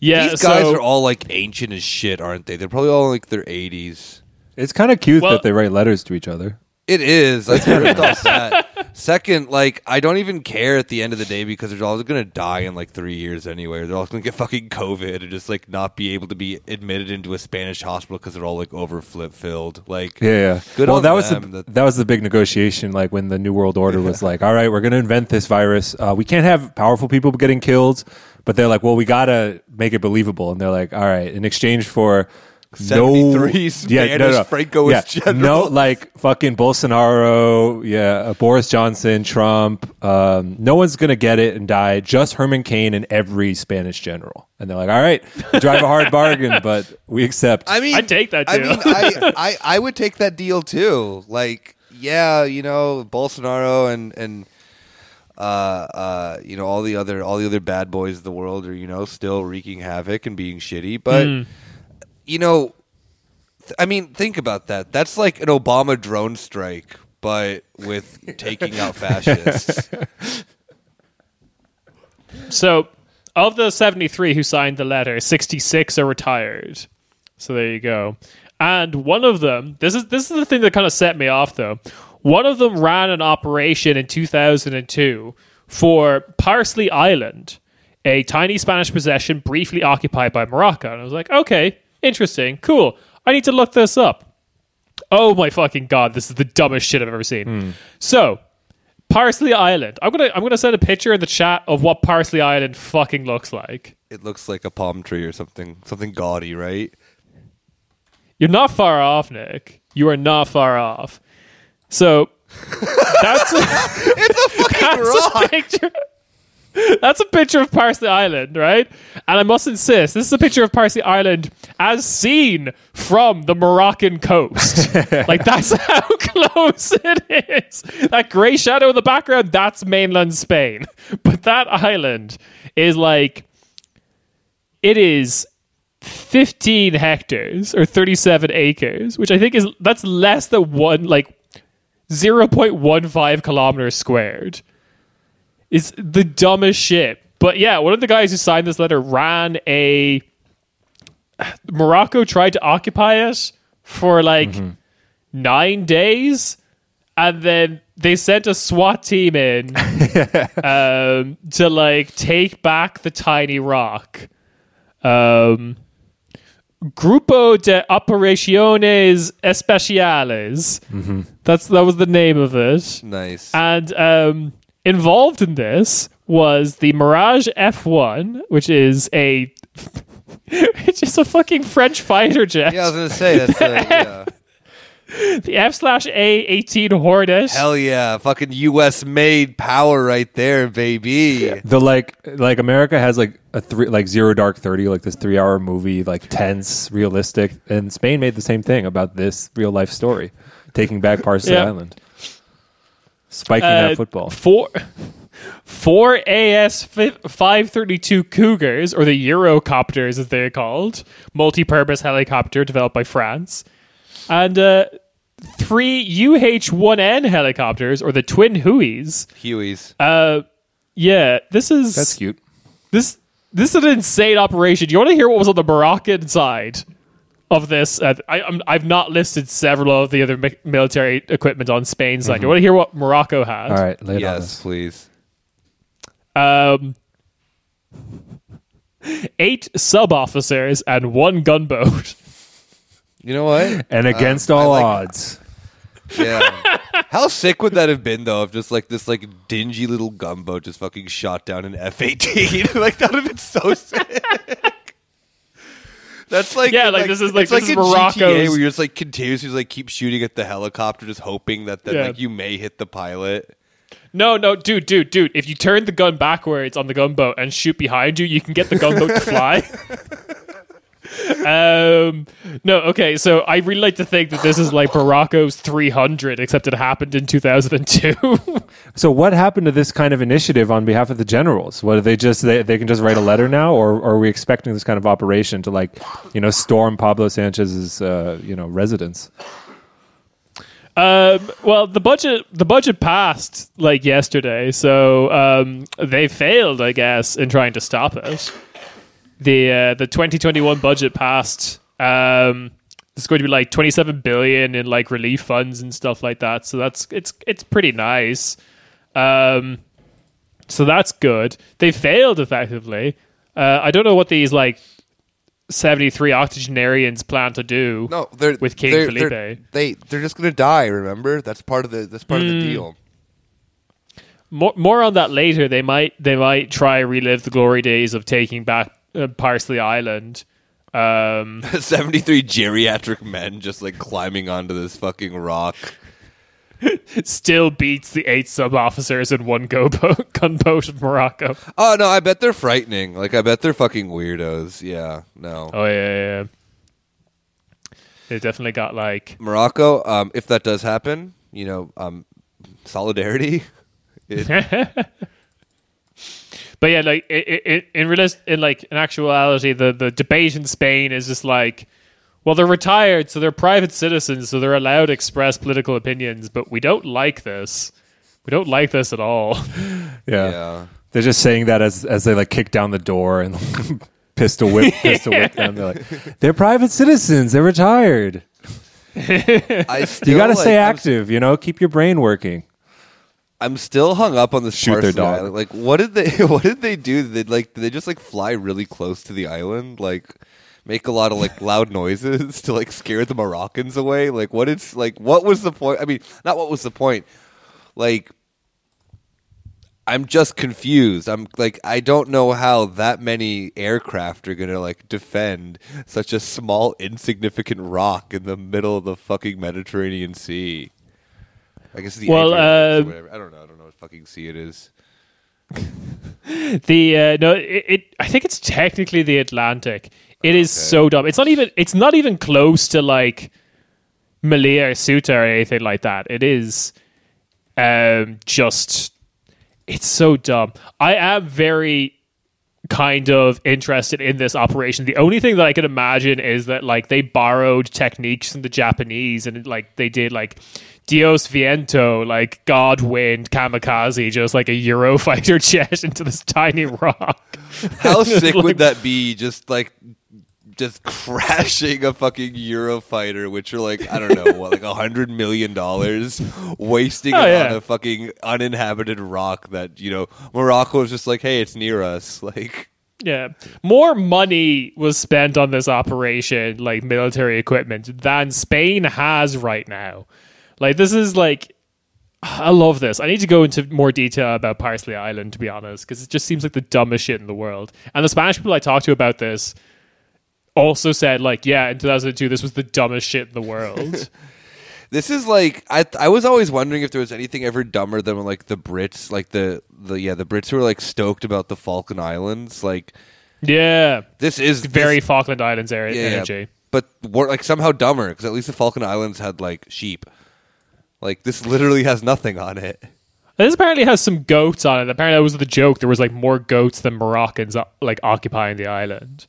Yeah, These guys so, are all like ancient as shit, aren't they? They're probably all like their 80s. It's kind of cute Well- that they write letters to each other. It is. That's first off that. Second, like I don't even care at the end of the day because they're all gonna die in like three years anyway. They're all gonna get fucking COVID and just like not be able to be admitted into a Spanish hospital because they're all like over flip filled. Like Yeah, yeah. Good well, that was the that- that was the big negotiation. Like when the New World Order was like, "All right, we're going to invent this virus. Uh, we can't have powerful people getting killed." But they're like, "Well, we got to make it believable." And they're like, "All right, in exchange for." No, 73 Spanish Francoist yeah, generals. No, like fucking Bolsonaro, yeah, uh, Boris Johnson, Trump. Um, no one's gonna get it and die. Just Herman Cain and every Spanish general. And they're like, "All right, drive a hard bargain, but we accept." I mean, I'd take that I deal. mean, I, I, I would take that deal too. Like, yeah, you know, Bolsonaro and and uh, uh, you know all the other all the other bad boys of the world are you know still wreaking havoc and being shitty, but Mm. You know, th- I mean, think about that. That's like an Obama drone strike, but with taking out fascists. So, of the 73 who signed the letter, 66 are retired. So there you go. And one of them, this is this is the thing that kind of set me off though. One of them ran an operation in 2002 for Parsley Island, a tiny Spanish possession briefly occupied by Morocco. And I was like, okay, interesting, cool. I need to look this up. Oh my fucking god, this is the dumbest shit I've ever seen. Hmm. So, Parsley Island. I'm gonna I'm gonna send a picture in the chat of what Parsley Island fucking looks like. it looks like a palm tree or something, something gaudy, right? You're not far off, Nick. You are not far off. So that's a, that's a picture. That's a picture of Parsley Island, right? And I must insist, this is a picture of Parsley Island as seen from the Moroccan coast. like that's how close it is. That grey shadow in the background, that's mainland Spain. But that island is like it is 15 hectares or 37 acres, which I think is that's less than one like 0.15 kilometers squared. It's the dumbest shit. But yeah, one of the guys who signed this letter ran a Morocco tried to occupy it for like nine days, and then they sent a SWAT team in um, to like take back the tiny rock. Um, Grupo de Operaciones Especiales. That's that was the name of it. Nice. And um, involved in this was the Mirage F1, which is a it's just a fucking French fighter jet. yeah, I was gonna say that's uh, yeah. The F slash A eighteen Hornet. Hell yeah, fucking U.S. made power right there, baby. the like like America has like a three like zero dark thirty like this three hour movie like tense realistic and Spain made the same thing about this real life story taking back Parsley Yeah. Island spiking Uh, that football Four, four AS five thirty two Cougars, or the Eurocopters as they're called, multi-purpose helicopter developed by France, and uh, three UH one N helicopters, or the Twin Hueys. Hueys. Uh, yeah, this is that's cute this this is an insane operation. Do You want to hear what was on the Moroccan side of this? Uh, I, I'm, I've not listed several of the other mi- military equipment on Spain's side. You want to hear what Morocco had? all right lay it on yes, us please. Um, eight sub officers and one gunboat. You know what? and against I all like- odds Yeah. How sick would that have been though if just like this like dingy little gunboat just fucking shot down an F eighteen? like that would have been so sick. That's like Yeah, like, this is, like, this is in Morocco's- GTA where you're just like continuously like keep shooting at the helicopter, just hoping that then Yeah. like you may hit the pilot. No, no, dude, dude, dude. If you turn the gun backwards on the gunboat and shoot behind you, you can get the gunboat to fly. um, no, okay. So I really like to think that this is like Morocco's 300, except it happened in 2002. so what happened to this kind of initiative on behalf of the generals what are they just they, they can just write a letter now or, or are we expecting this kind of operation to like you know storm Pablo Sanchez's uh, you know residence Um, well, the budget the budget passed like yesterday, so um, they failed, I guess, in trying to stop it. The uh, the 2021 budget passed. Um, it's going to be like 27 billion in like relief funds and stuff like that. So that's it's it's pretty nice. Um, so that's good. They failed effectively. Uh, I don't know what these like seventy-three octogenarians plan to do. No, they're With King they're, Felipe. They're, they they're just gonna die. Remember, that's part of the that's part Hmm. of the deal. More, more on that later. They might they might try relive the glory days of taking back uh, Parsley Island. Um, Seventy three geriatric men just like climbing onto this fucking rock. still beats the eight sub officers in one go boat, gunboat of Morocco. Oh no, I bet they're frightening. Like I bet they're fucking weirdos. Yeah, no. Oh yeah, yeah. yeah. They definitely got like Morocco, um, if that does happen, you know, um, solidarity. It, But yeah, like it, it, it, in realis- in like in actuality, the the debate in Spain is just like, well, they're retired, so they're private citizens, so they're allowed to express political opinions. But we don't like this. We don't like this at all. Yeah. yeah. They're just saying that as as they like kick down the door and pistol whip pistol whip them. They're like, they're private citizens. They're retired. I still, You got to like, stay I'm active. You know, keep your brain working. I'm still hung up on this Shoot their dog. Island. Like, what did they? What did they do? Did they like? Did they just like fly really close to the island? Like, make a lot of like loud noises to like scare the Moroccans away? Like, what is like? What was the point? I mean, not what was the point. Like, I'm just confused. I'm like, I don't know how that many aircraft are gonna like defend such a small, insignificant rock in the middle of the fucking Mediterranean Sea. I guess the Well, uh, whatever. I don't know. I don't know what fucking sea it is. The uh, no, it, it. I think it's technically the Atlantic. It is Okay. so dumb. It's not even. It's not even close to like Melilla or Ceuta or anything like that. It is um, just. It's so dumb. I am very kind of interested in this operation. The only thing that I can imagine is that like they borrowed techniques from the Japanese and like they did like Dios Viento, like God Wind, Kamikaze, just like a Eurofighter jet into this tiny rock. How sick Like- would that be? Just like, just crashing a fucking Eurofighter, which are like I don't know what, like a hundred million dollars, wasting Oh, yeah. on a fucking uninhabited rock that you know Morocco is just like, hey, it's near us. Like, Yeah. More money was spent on this operation, like military equipment, than Spain has right now. Like, this is like. I love this. I need to go into more detail about Parsley Island, to be honest, because it just seems like the dumbest shit in the world. And the Spanish people I talked to about this also said, like, yeah, in 2002, this was the dumbest shit in the world. This is like I I was always wondering if there was anything ever dumber than like the Brits, like the the yeah the Brits who were like stoked about the Falkland Islands. Like yeah. this is Very this, Falkland Islands area yeah, yeah, energy. but were like somehow dumber because at least the Falkland Islands had like sheep. Like this literally has nothing on it. This apparently has some goats on it. Apparently, that was the joke. There was like more goats than Moroccans uh, like occupying the island.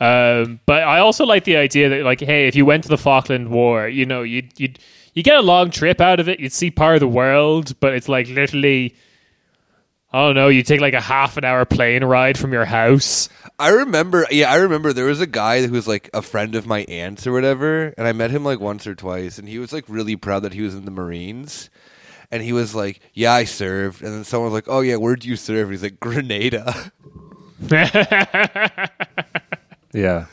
Um, but I also like the idea that like, hey, if you went to the Falkland War, you know, you'd you'd you get a long trip out of it. You'd see part of the world, but it's like literally, Oh, I don't know. You take like a half an hour plane ride from your house. I remember, yeah, I remember there was a guy who was like a friend of my aunt's or whatever, and I met him like once or twice, and he was like really proud that he was in the Marines. And he was like, "Yeah, I served." And then someone was like, "Oh yeah, where'd you serve?" And he's like, "Grenada." Yeah.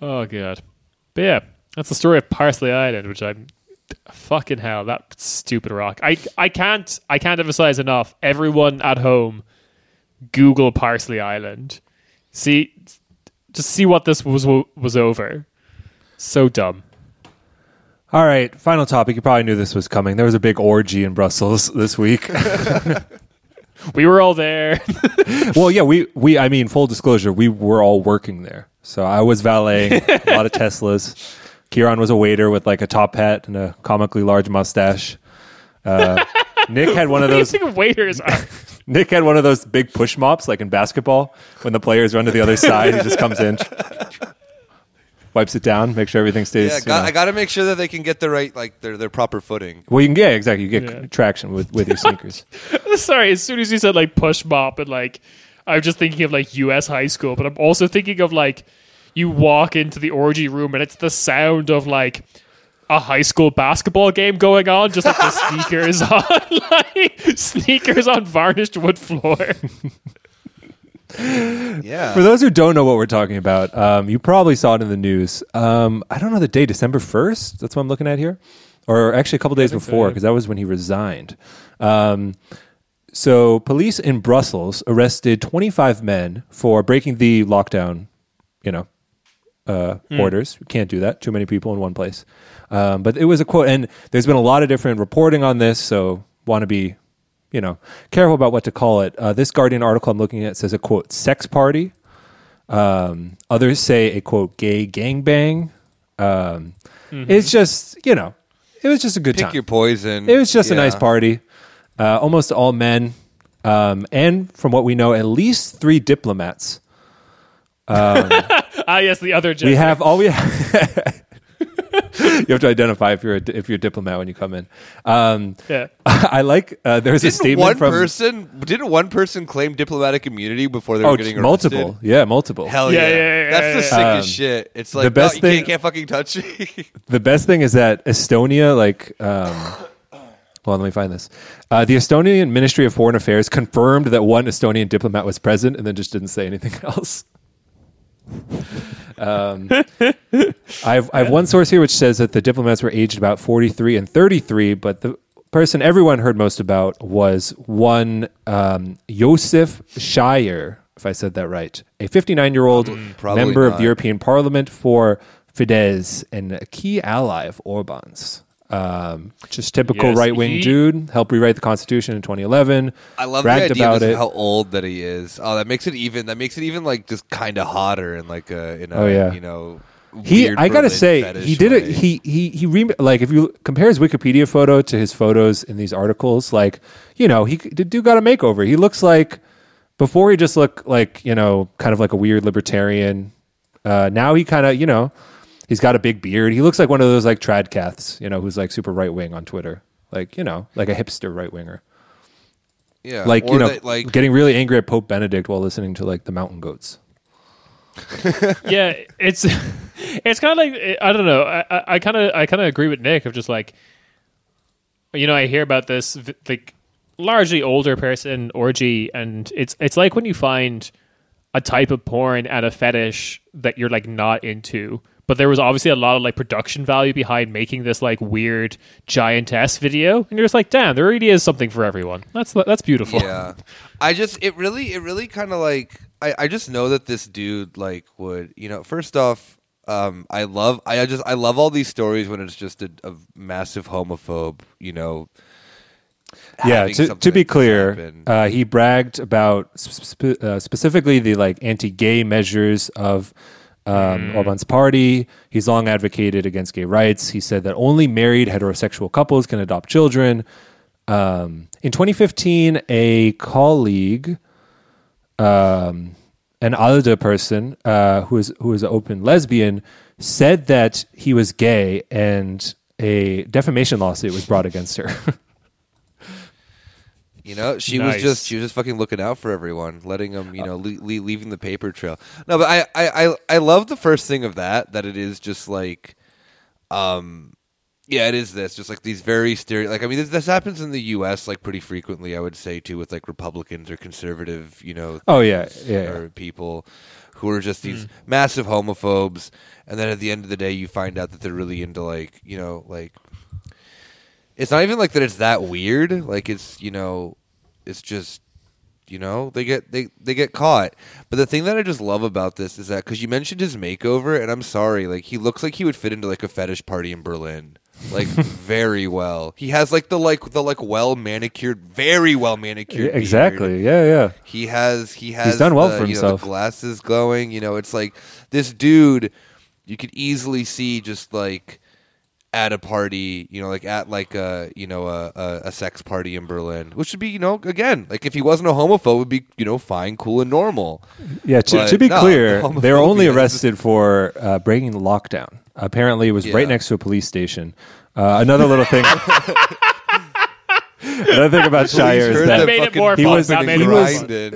Oh god. But yeah, that's the story of Parsley Island, which I'm fucking hell, that stupid rock. I I can't I can't emphasize enough. Everyone at home Google Parsley Island. See just see what this was was over. So dumb. All right. Final topic. You probably knew this was coming. There was a big orgy in Brussels this week. We were all there. well, yeah, we we I mean, full disclosure, we were all working there. So I was valeting a lot of Teslas. Kieran was a waiter with like a top hat and a comically large mustache. Uh, Nick had one of what do you those. think waiters are? Nick had one of those big push mops, like in basketball, when the players run to the other side. He just comes in, wipes it down, make sure everything stays. Yeah, you know. I got to make sure that they can get the right, like their their proper footing. well, you can get exactly. You get Yeah. traction with with your sneakers. Sorry, as soon as you said like push mop and like I'm just thinking of like US high school, but I'm also thinking of like you walk into the orgy room and it's the sound of like a high school basketball game going on, just like the sneakers on like sneakers on varnished wood floor. Yeah. For those who don't know what we're talking about, um, you probably saw it in the news. Um, I don't know the day, December 1st. That's what I'm looking at here. Or actually a couple days before, because that was when he resigned. Um, so, police in Brussels arrested 25 men for breaking the lockdown, you know, uh, Hmm. orders. You can't do that. Too many people in one place. Um, but it was a quote, and there's been a lot of different reporting on this. So want to be, you know, careful about what to call it. Uh, this Guardian article I'm looking at says a quote sex party. Um, others say a quote gay gangbang. Um, It's just you know, it was just a good Pick time. your poison. It was just a nice party. Uh, almost all men, um, and from what we know, at least three diplomats. ah, yes, the other We have all we have. you have to identify if you're a, if you're a diplomat when you come in. Um, yeah. I like uh, there's a Didn't statement one from person didn't one person claim diplomatic immunity before they were oh getting multiple arrested? yeah multiple. Hell Yeah, yeah, yeah, yeah, That's yeah, the yeah. sickest Um, shit. It's like the best no, you thing- can't, can't fucking touch me. The best thing is that Estonia, like, um, well, let me find this. Uh, the Estonian Ministry of Foreign Affairs confirmed that one Estonian diplomat was present, and then just didn't say anything else. Um, I have I have one source here which says that the diplomats were aged about forty three and thirty three, but the person everyone heard most about was one um, József Szájer, if I said that right, a fifty nine year old Probably member of the European Parliament for Fidesz and a key ally of Orban's. Um, just typical Yes, right wing he- dude. Helped rewrite the constitution in 2011. I love bragged the idea about of it. how old that he is. Oh, that makes it even. That makes it even like just kind of hotter and like a in a Oh, yeah. you know. he i gotta Berlin say he did it he he he re- like if you compare his wikipedia photo to his photos in these articles like you know he the dude got a makeover he looks like before he just looked like you know kind of like a weird libertarian uh now he kind of you know he's got a big beard he looks like one of those like tradcaths you know who's like super right wing on twitter like you know like a hipster right winger yeah, like or you know that, like getting really angry at pope benedict while listening to like the mountain goats yeah, it's it's kind of like I don't know. I- I kind of I kind of agree with Nick of just like you know I hear about this like largely older person orgy, and it's it's like when you find a type of porn and a fetish that you're like not into. But there was obviously a lot of like production value behind making this like weird giantess video, and you're just like, damn, there really is something for everyone. That's that's beautiful. yeah i just it really it really kind of like I, I just know that this dude like would you know first off um i love i just i love all these stories when it's just a, a massive homophobe you know yeah to, to be clear uh, he bragged about sp- uh, specifically the like anti-gay measures of um, Orban's party. He's long advocated against gay rights. He said that only married heterosexual couples can adopt children. Um, in 2015, a colleague, um, an ALDE person uh, who is who is an open lesbian, said that he was gay, and a defamation lawsuit was brought against her. You know, she Nice. was just she was just fucking looking out for everyone, letting them, you know, le- le- leaving the paper trail. No, but I, I I I love the first thing of that that it is just like, um, yeah, it is this just like these very stereo. Like I mean, this, this happens in the U.S. like pretty frequently. I would say too with like Republicans or conservative, you know, oh yeah, yeah. yeah. people who are just these massive homophobes, and then at the end of the day, you find out that they're really into like you know like it's not even like that. It's that weird. Like it's you know, it's just you know they get they they get caught. But the thing that I just love about this is that because you mentioned his makeover, and I'm sorry, like he looks like he would fit into like a fetish party in Berlin. Like very well. He has like the like the like well manicured, very well manicured. Yeah, beard. exactly. Yeah, yeah. He has he has He's done well the, for you know, himself. the glasses glowing. You know, it's like this dude. You could easily see just like at a party, you know, like at like a you know a, a, a sex party in Berlin, which would be you know again like if he wasn't a homophobe, would be you know fine, cool, and normal. Yeah, to, to be no, clear, the they were only homophobia is- arrested for uh, breaking the lockdown. Apparently, it was right next to a police station. Uh, another little thing. another thing about Szájer is heard that made it he fun. was That made it he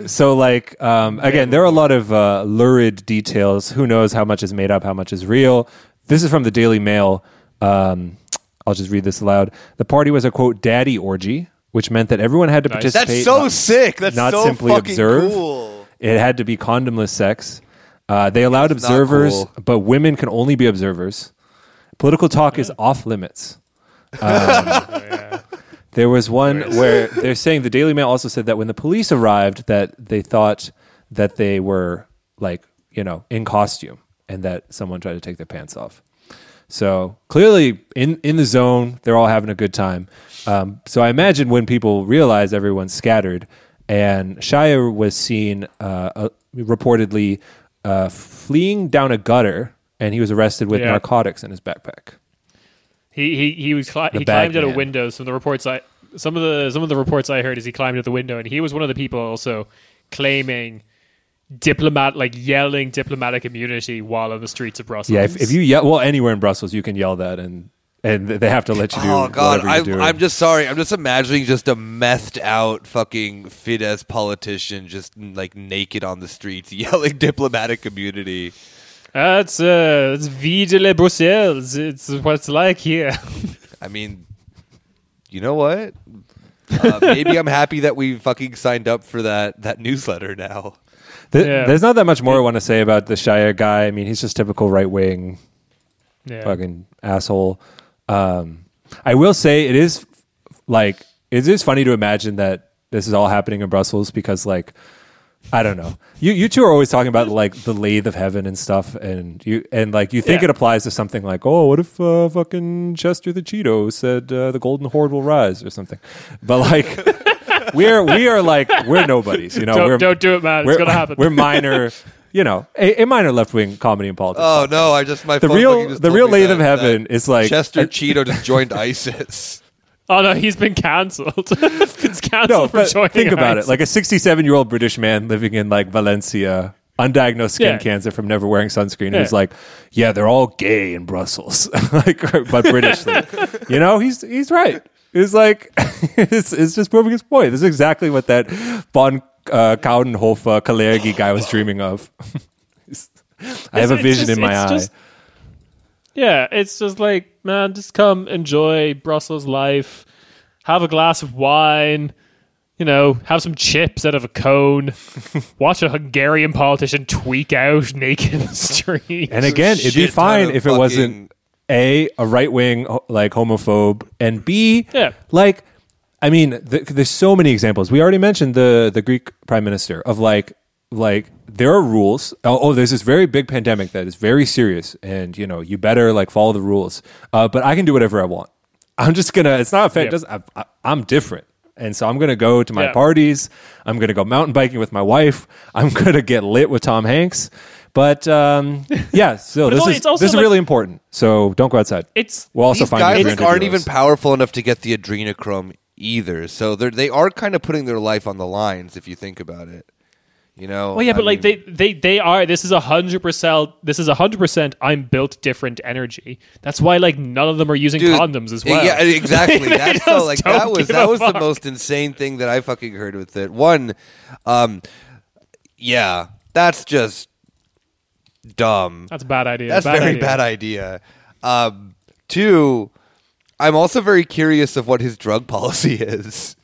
was so like um, again there are a lot of uh, lurid details who knows how much is made up how much is real this is from the daily mail um, I'll just read this aloud. The party was a quote daddy orgy, which meant that everyone had to Nice. participate. That's so not- sick. That's not so simply fucking observe. cool. It had to be condomless sex. Uh, they allowed It's observers, cool. but women can only be observers. Political talk is off limits. yeah. There was one where they're saying the Daily Mail also said that when the police arrived, that they thought that they were like you know in costume and that someone tried to take their pants off. So clearly in in the zone, they're all having a good time. Um, so I imagine when people realize everyone's scattered, and Szájer was seen uh, uh, reportedly uh, fleeing down a gutter, and he was arrested with Yeah. narcotics in his backpack. He he he was cli- he climbed out man. windows. Some of the reports I some of the some of the reports I heard is he climbed out the window, and he was one of the people also claiming diplomat like yelling diplomatic immunity while on the streets of Brussels. Yeah, if, if you yell, well, anywhere in Brussels, you can yell that, and and they have to let you do. Oh god, I'm, doing. I'm just sorry. I'm just imagining just a methed out fucking Fidesz politician just like naked on the streets yelling diplomatic immunity. That's uh, it's vie de la Bruxelles. It's what it's like here. I mean, you know what? Uh, maybe I'm happy that we fucking signed up for that that newsletter now. Yeah. There's not that much more I want to say about the Szájer guy. I mean, he's just typical right wing Yeah. fucking asshole. Um, I will say it is like it is funny to imagine that this is all happening in Brussels because like I don't know. You you two are always talking about like the lathe of heaven and stuff, and you and like you think Yeah. it applies to something like oh, what if uh, fucking Chester the Cheeto said uh, the Golden Horde will rise or something, but like. We're we are like we're nobodies, you know. Don't- we're, don't do it, man. It's gonna happen. We're minor, you know, a, a minor left wing comedy and politics. Oh no, I just my the phone real just the real me lathe that- of heaven is like Chester Cheeto just joined ISIS. Oh no, he's been cancelled. it's cancelled no, for joining. think about ISIS. it. Like a 67 year old British man living in like Valencia, undiagnosed skin Yeah. cancer from never wearing sunscreen, Yeah. who's like, yeah, they're all gay in Brussels, like, but Britishly. you know, he's he's right. It's like it's, it's just proving his point. This is exactly what that von uh, Coudenhove-Kalergi guy was dreaming of. I have a It's- it's vision just- in my it's eye. just- yeah, it's just like, man, just come enjoy Brussels life, have a glass of wine, you know, have some chips out of a cone, watch a Hungarian politician tweak out naked in the street. And again, it'd be fine if it wasn't a a right wing like homophobe, and b Yeah. like I mean, th- there's so many examples. We already mentioned the the Greek prime minister of like like there are rules. Oh, oh, there's this very big pandemic that is very serious, and you know you better like follow the rules. Uh, but I can do whatever I want. I'm just gonna. It's not a fact. Yeah. I, I'm different. And so I'm going to go to my parties. I'm going to go mountain biking with my wife. I'm going to get lit with Tom Hanks. But um, yeah, so But this al- is also this is like- really important. So don't go outside. It's We'll also These find guys like, aren't even powerful enough to get the adrenochrome either. So they're they are kind of putting their life on the lines if you think about it. You know. well, yeah, I but like they, they they are. This is a hundred percent. This is a hundred percent. I'm built different energy. That's why like none of them are using Dude, condoms as well. Yeah, exactly. They That's so like that was that a was the most insane thing that I fucking heard with it. One, um, yeah, that's just dumb. That's a bad idea. That's bad very idea. bad idea. Um, two, I'm also very curious of what his drug policy is.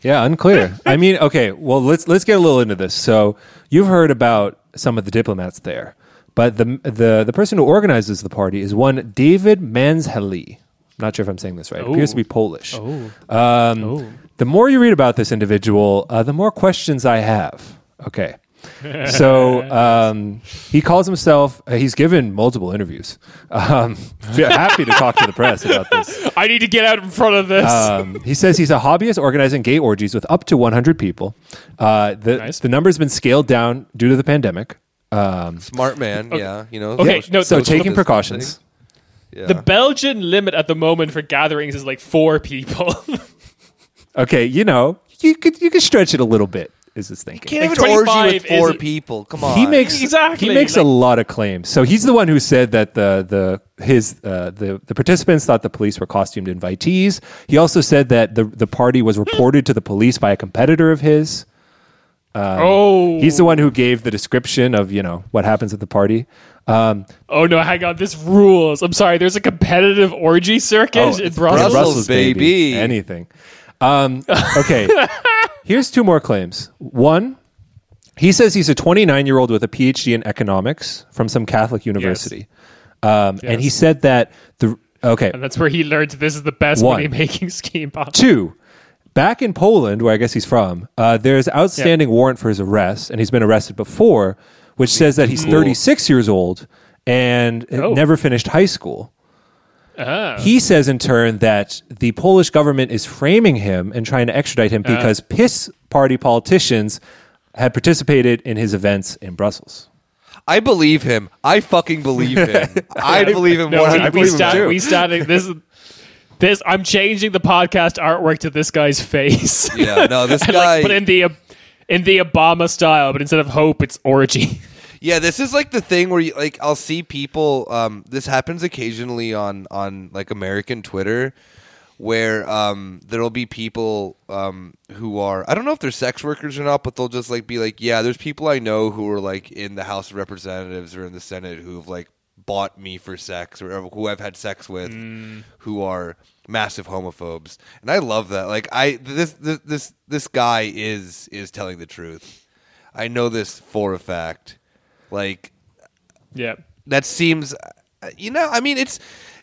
Yeah, unclear. I mean, okay, well let's let's get a little into this. So you've heard about some of the diplomats there, but the the the person who organizes the party is one David Manzheley. Not sure if I'm saying this right. It Appears to be Polish. Oh. Um, Oh. The more you read about this individual, uh, the more questions I have. Okay. So um, he calls himself. Uh, he's given multiple interviews. Um, happy to talk to the press about this. I need to get out in front of this. Um, he says he's a hobbyist organizing gay orgies with up to 100 people. Uh, the Nice. the number's been scaled down due to the pandemic. Um, Smart man, yeah, you know. Okay, social- no, so taking precautions. Yeah. the Belgian limit at the moment for gatherings is like four people. Okay, you know you could you could stretch it a little bit. Is his thinking? can't like have an orgy 25 with four isn't- people. Come on. he makes Exactly, he makes a lot of claims. So he's the one who said that the the his uh, the the participants thought the police were costumed invitees. He also said that the the party was reported to the police by a competitor of his. oh, He's the one who gave the description of you know what happens at the party. Um, Oh no, hang on. This rules. I'm sorry. There's a competitive orgy circuit oh, in it's Brussels. Brussels, baby. Anything. Um, okay. Here's two more claims. One, he says he's a 29 year old with a PhD in economics from some Catholic university. Um, And he said that the okay And that's where he learned this is the best money making scheme possible. Two, back in Poland, where I guess he's from, uh, there's outstanding warrant for his arrest, and he's been arrested before, which says that he's 36 years old and Oh. never finished high school. Ah. He says in turn that the Polish government is framing him and trying to extradite him because PiS party politicians had participated in his events in Brussels. I believe him. I fucking believe him. I believe him. No, one we, hundred we, believe him sta- too. we standing this is this. I'm changing the podcast artwork to this guy's face. Yeah, no, this And, guy. like, but in the in the Obama style, but instead of hope, it's orgy. Yeah, this is like the thing where you like I'll see people um this happens occasionally on on like American Twitter where um there'll be people um who are I don't know if they're sex workers or not, but they'll just like be like, Yeah, there's people I know who are like in the House of Representatives or in the Senate who've like bought me for sex or who I've had sex with who are massive homophobes. And I love that. Like I this this this this guy is is telling the truth. I know this for a fact. Like yeah. that seems, you know, I mean, it's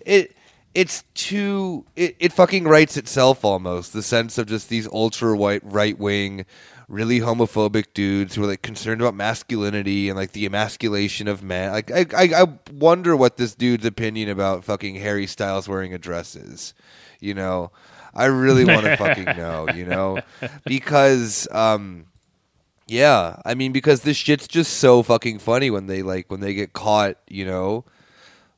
it it's too it, it fucking writes itself almost. The sense of just these ultra white right wing, really homophobic dudes who are like concerned about masculinity and like the emasculation of men. Like I I, I wonder what this dude's opinion about fucking Harry Styles wearing a dress is. You know, I really want to fucking know. You know, because um. Yeah, I mean because this shit's just so fucking funny when they like when they get caught, you know,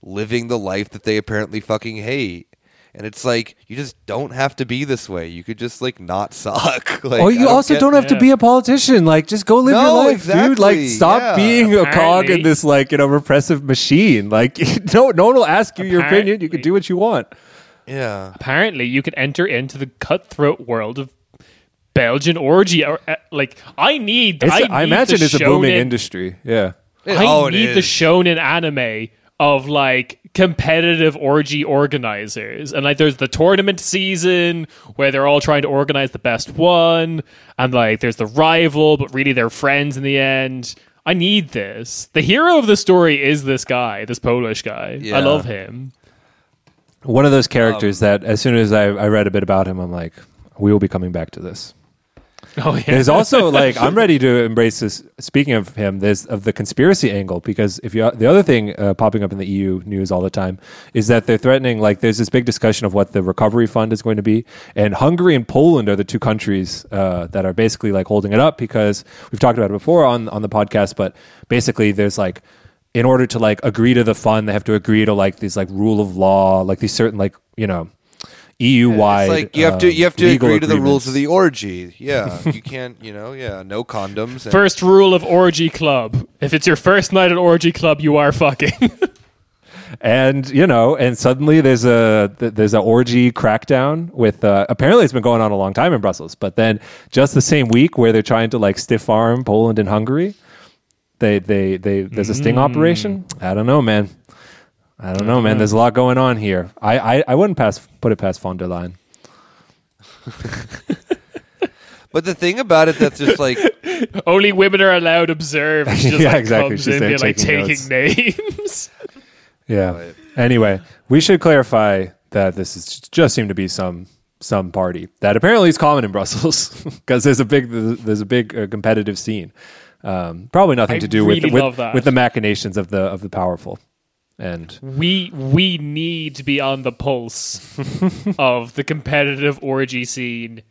living the life that they apparently fucking hate. And it's like you just don't have to be this way. You could just like not suck. like, or I you also get- don't have to yeah. be a politician. Like, just go live No, your life, dude. Like, exactly, stop yeah. being a cog Apparently- in this, like, you know, repressive machine. Like, no, no one will ask you your opinion. You can Apparently- do what you want. Yeah. Apparently, you could enter into the cutthroat world of Belgian orgy. Or, uh, like, I need. It's, I, I, need imagine the it's a booming industry. Yeah. I oh, need the is. shonen anime of like competitive orgy organizers. And like there's the tournament season where they're all trying to organize the best one. And like there's the rival, but really they're friends in the end. I need this. The hero of the story is this guy, this Polish guy. Yeah. I love him. One of those characters that, as soon as I, I read a bit about him, I'm like, we will be coming back to this. Oh yeah. There's also like I'm ready to embrace this. Speaking of him, there's of the conspiracy angle because if you the other thing uh, popping up in the EU news all the time is that they're threatening like there's this big discussion of what the recovery fund is going to be, and Hungary and Poland are the two countries uh, that are basically like holding it up because we've talked about it before on on the podcast, but basically there's like in order to like agree to the fund, they have to agree to like these like rule of law, like these certain like you know. EU wide, It's like you have to you have to agree to the rules of the orgy. Yeah. you can't, you know, yeah, no condoms. and- First rule of orgy club. If it's your first night at orgy club, you are fucking. and you know, and suddenly there's a there's an orgy crackdown with uh, apparently it's been going on a long time in Brussels, but then just the same week where they're trying to like stiff arm Poland and Hungary, they they they there's a sting operation. I don't know, man. I don't know, man. There's a lot going on here. I I, I wouldn't pass put it past von der Leyen. But the thing about it that's just like Only women are allowed observe. and She just Yeah, like exactly. comes She's in there being like taking taking names. Yeah. Anyway, we should clarify that this is just seemed to be some some party that apparently is common in Brussels because there's a big there's a big uh, competitive scene. Um, probably nothing I to do really with love with, that. with the machinations of the of the powerful. And we we need to be on the pulse of the competitive orgy scene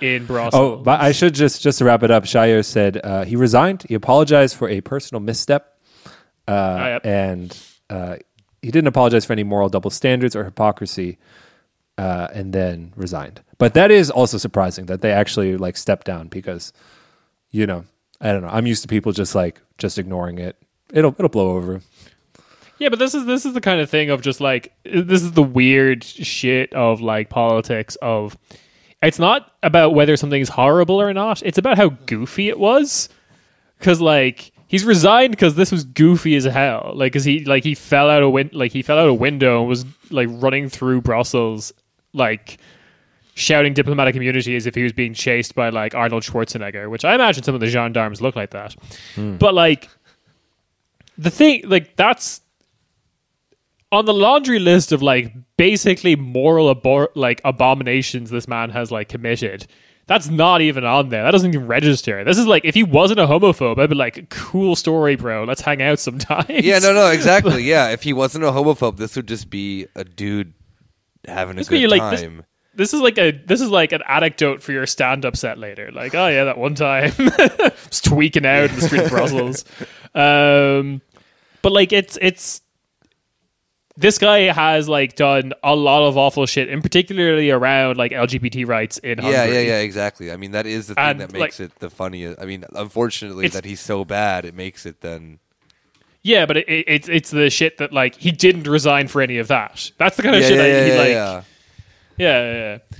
in Brussels. oh, but I should just just to wrap it up. Szájer said uh, he resigned. He apologized for a personal misstep, uh, Ah, yep. and uh, he didn't apologize for any moral double standards or hypocrisy. Uh, and then resigned. But that is also surprising that they actually like stepped down because, you know, I don't know. I'm used to people just like just ignoring it. It'll it'll blow over. Yeah, but this is this is the kind of thing of just like this is the weird shit of like politics of it's not about whether something's horrible or not. It's about how goofy it was. Cuz like he's resigned because this was goofy as hell. Like, cause he like he fell out a win- like he fell out a window and was like running through Brussels, like shouting diplomatic immunity as if he was being chased by like Arnold Schwarzenegger, which I imagine some of the gendarmes look like that. Hmm. But like the thing, like that's on the laundry list of like basically moral abor- like abominations this man has like committed. That's not even on there. That doesn't even register. This is like if he wasn't a homophobe, I'd be like, cool story, bro. Let's hang out sometime. Yeah, no, no, exactly. Yeah, if he wasn't a homophobe, this would just be a dude having a good like, this- time. This is like a this is like an anecdote for your stand up set later. Like, oh yeah, that one time was tweaking out in the street of Brussels. Um, but like it's it's this guy has like done a lot of awful shit, and particularly around like LGBT rights in Hungary. Yeah, yeah, yeah, exactly. I mean, that is the thing And, that like- makes it the funniest. I mean, unfortunately, that he's so bad, it makes it then. Yeah, but it, it, it's it's the shit that like he didn't resign for any of that. That's the kind of Yeah, shit yeah, that yeah, he yeah, like. yeah. Yeah, yeah, yeah.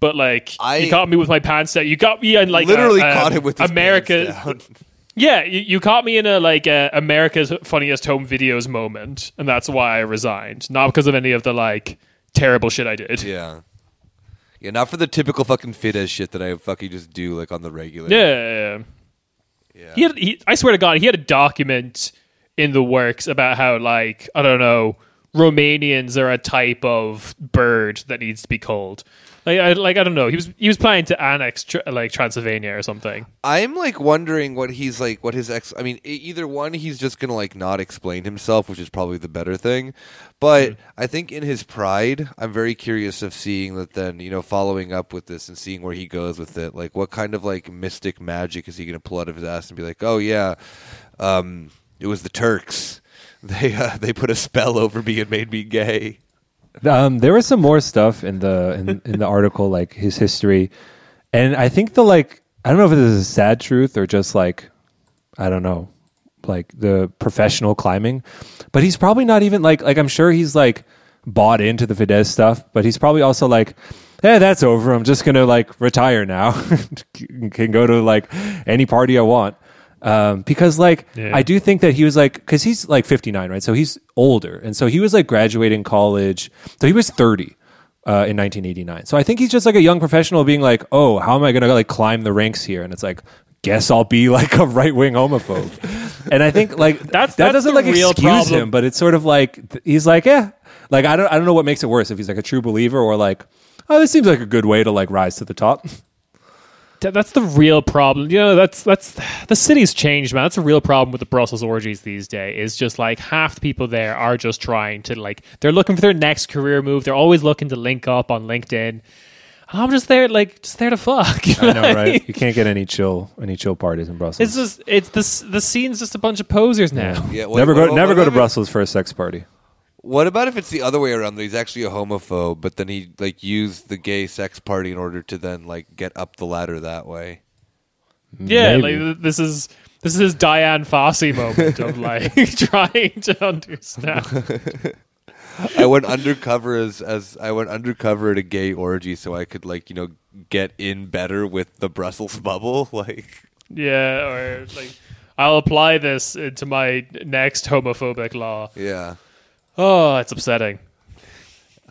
But like, I- you caught me with my pants down. You got me and like Literally a, a caught him with his America. Yeah, you, you caught me in a like uh, America's funniest home videos moment, and that's why I resigned, not because of any of the like terrible shit I did. Yeah. Yeah, not for the typical fucking fit as shit that I fucking just do like on the regular. Yeah, yeah, yeah. Yeah. He had, he, I swear to God, he had a document in the works about how like I don't know, Romanians are a type of bird that needs to be called. Like, I, like I don't know. He was he was planning to annex tr- like Transylvania or something. I'm like wondering what he's like, what his ex. I mean, e- either one, he's just gonna like not explain himself, which is probably the better thing. But Mm-hmm. I think in his pride, I'm very curious of seeing that. Then you know, following up with this and seeing where he goes with it. Like, what kind of like mystic magic is he gonna pull out of his ass and be like, oh yeah, um, it was the Turks. They uh, they put a spell over me and made me gay. Um, there was some more stuff in the in, in the article, like his history, and I think the like I don't know if this is a sad truth or just like I don't know, like the professional climbing, but he's probably not even like like I'm sure he's like bought into the Fidesz stuff, but he's probably also like, hey, that's over. I'm just gonna like retire now, can go to like any party I want. Um, because like Yeah. I do think that he was like because he's like 59 right? So he's older. And so he was like graduating college. So he was 30 uh, in 1989 so I think he's just like a young professional being like oh how am I gonna like climb the ranks here? And it's like guess I'll be like a right wing homophobe. And I think like That's- that that's doesn't like excuse problem. him but it's sort of like th- he's like yeah. Like I don't I don't know what makes it worse if he's like a true believer or like oh this seems like a good way to like rise to the top That's the real problem. You know, that's that's the city's changed, man. That's a real problem with the Brussels orgies these days. Is just like half the people there are just trying to like they're looking for their next career move. They're always looking to link up on LinkedIn. I'm just there, like just there to fuck. I know right you can't get any chill any chill parties in Brussels It's just it's this the scene's just a bunch of posers now. Yeah, what- never what- go never what go to about Brussels for a sex party What about if it's the other way around? That he's actually a homophobe, but then he like used the gay sex party in order to then like get up the ladder that way. Yeah, Maybe. like this is this is his Dian Fossey moment of like trying to understand. I went undercover as as I went undercover at a gay orgy, so I could like you know get in better with the Brussels bubble. Like, Yeah, or like I'll apply this into my next homophobic law. yeah. Oh, it's upsetting.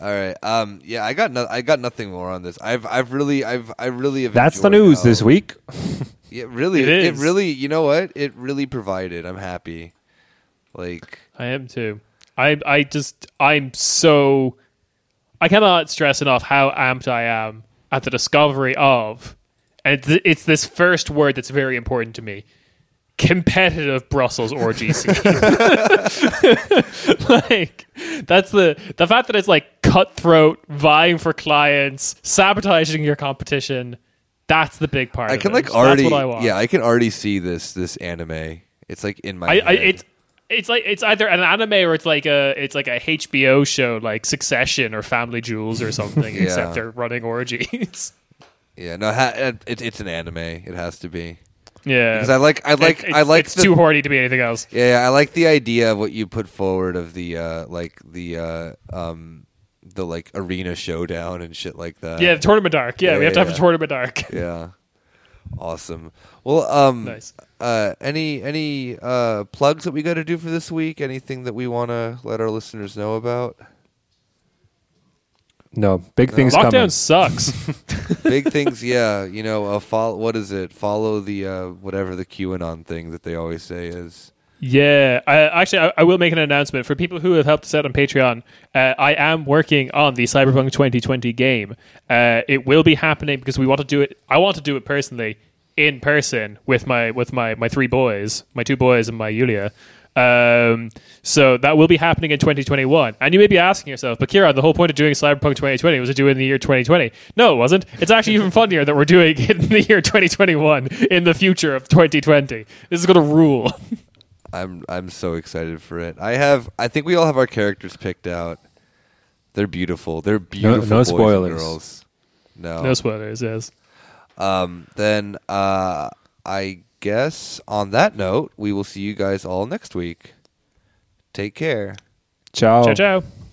All right. Um. Yeah. I got no. I got nothing more on this. I've. I've really. I've. I really have. That's the news how- this week. Yeah. Really. It It, is. really. You know what? It really provided. I'm happy. Like. I am too. I I just I'm so I cannot stress enough how amped I am at the discovery of, and it's, it's this first word that's very important to me. Competitive Brussels orgy scene. like that's the the fact that it's like cutthroat, vying for clients, sabotaging your competition. That's the big part. I of can it. like already. That's what I want. Yeah. I can already see this. This anime. It's like in my. I, I it's it's like it's either an anime or it's like a it's like a HBO show like Succession or Family Jewels or something. Yeah. Except they're running orgies. Yeah. No. Ha- it, it, it's an anime. It has to be. Yeah, Because I like. I like. It- I like. It's the, too horny to be anything else. Yeah, I like the idea of what you put forward of the uh like the uh um the like arena showdown and shit like that. Yeah, the tournament dark. Yeah, Yeah, we have to yeah, have a tournament dark. Yeah. Awesome. Well, um, Nice. uh, any any uh, plugs that we got to do for this week? Anything that we want to let our listeners know about? No, big things Lockdown coming. sucks. Big things, yeah. You know, uh, follow. What is it? Follow the uh, whatever the QAnon thing that they always say is. Yeah, I, actually, I, I will make an announcement for people who have helped us out on Patreon. Uh, I am working on the Cyberpunk 2020 game. Uh, it will be happening because we want to do it. I want to do it personally, in person with my with my my three boys, my two boys and my Yulia. Um, so that will be happening in 2021. And you may be asking yourself, but Kieran, the whole point of doing Cyberpunk 2020 was to do it in the year 2020. No, it wasn't. It's actually even funnier that we're doing it in the year 2021 in the future of 2020. This is going to rule. I'm I'm so excited for it. I have. I think we all have our characters picked out. They're beautiful. They're beautiful. no boys and spoilers. girls. No. No spoilers, yes. Um. Then, uh, I guess on that note, we will see you guys all next week. Take care. Ciao. Ciao, ciao.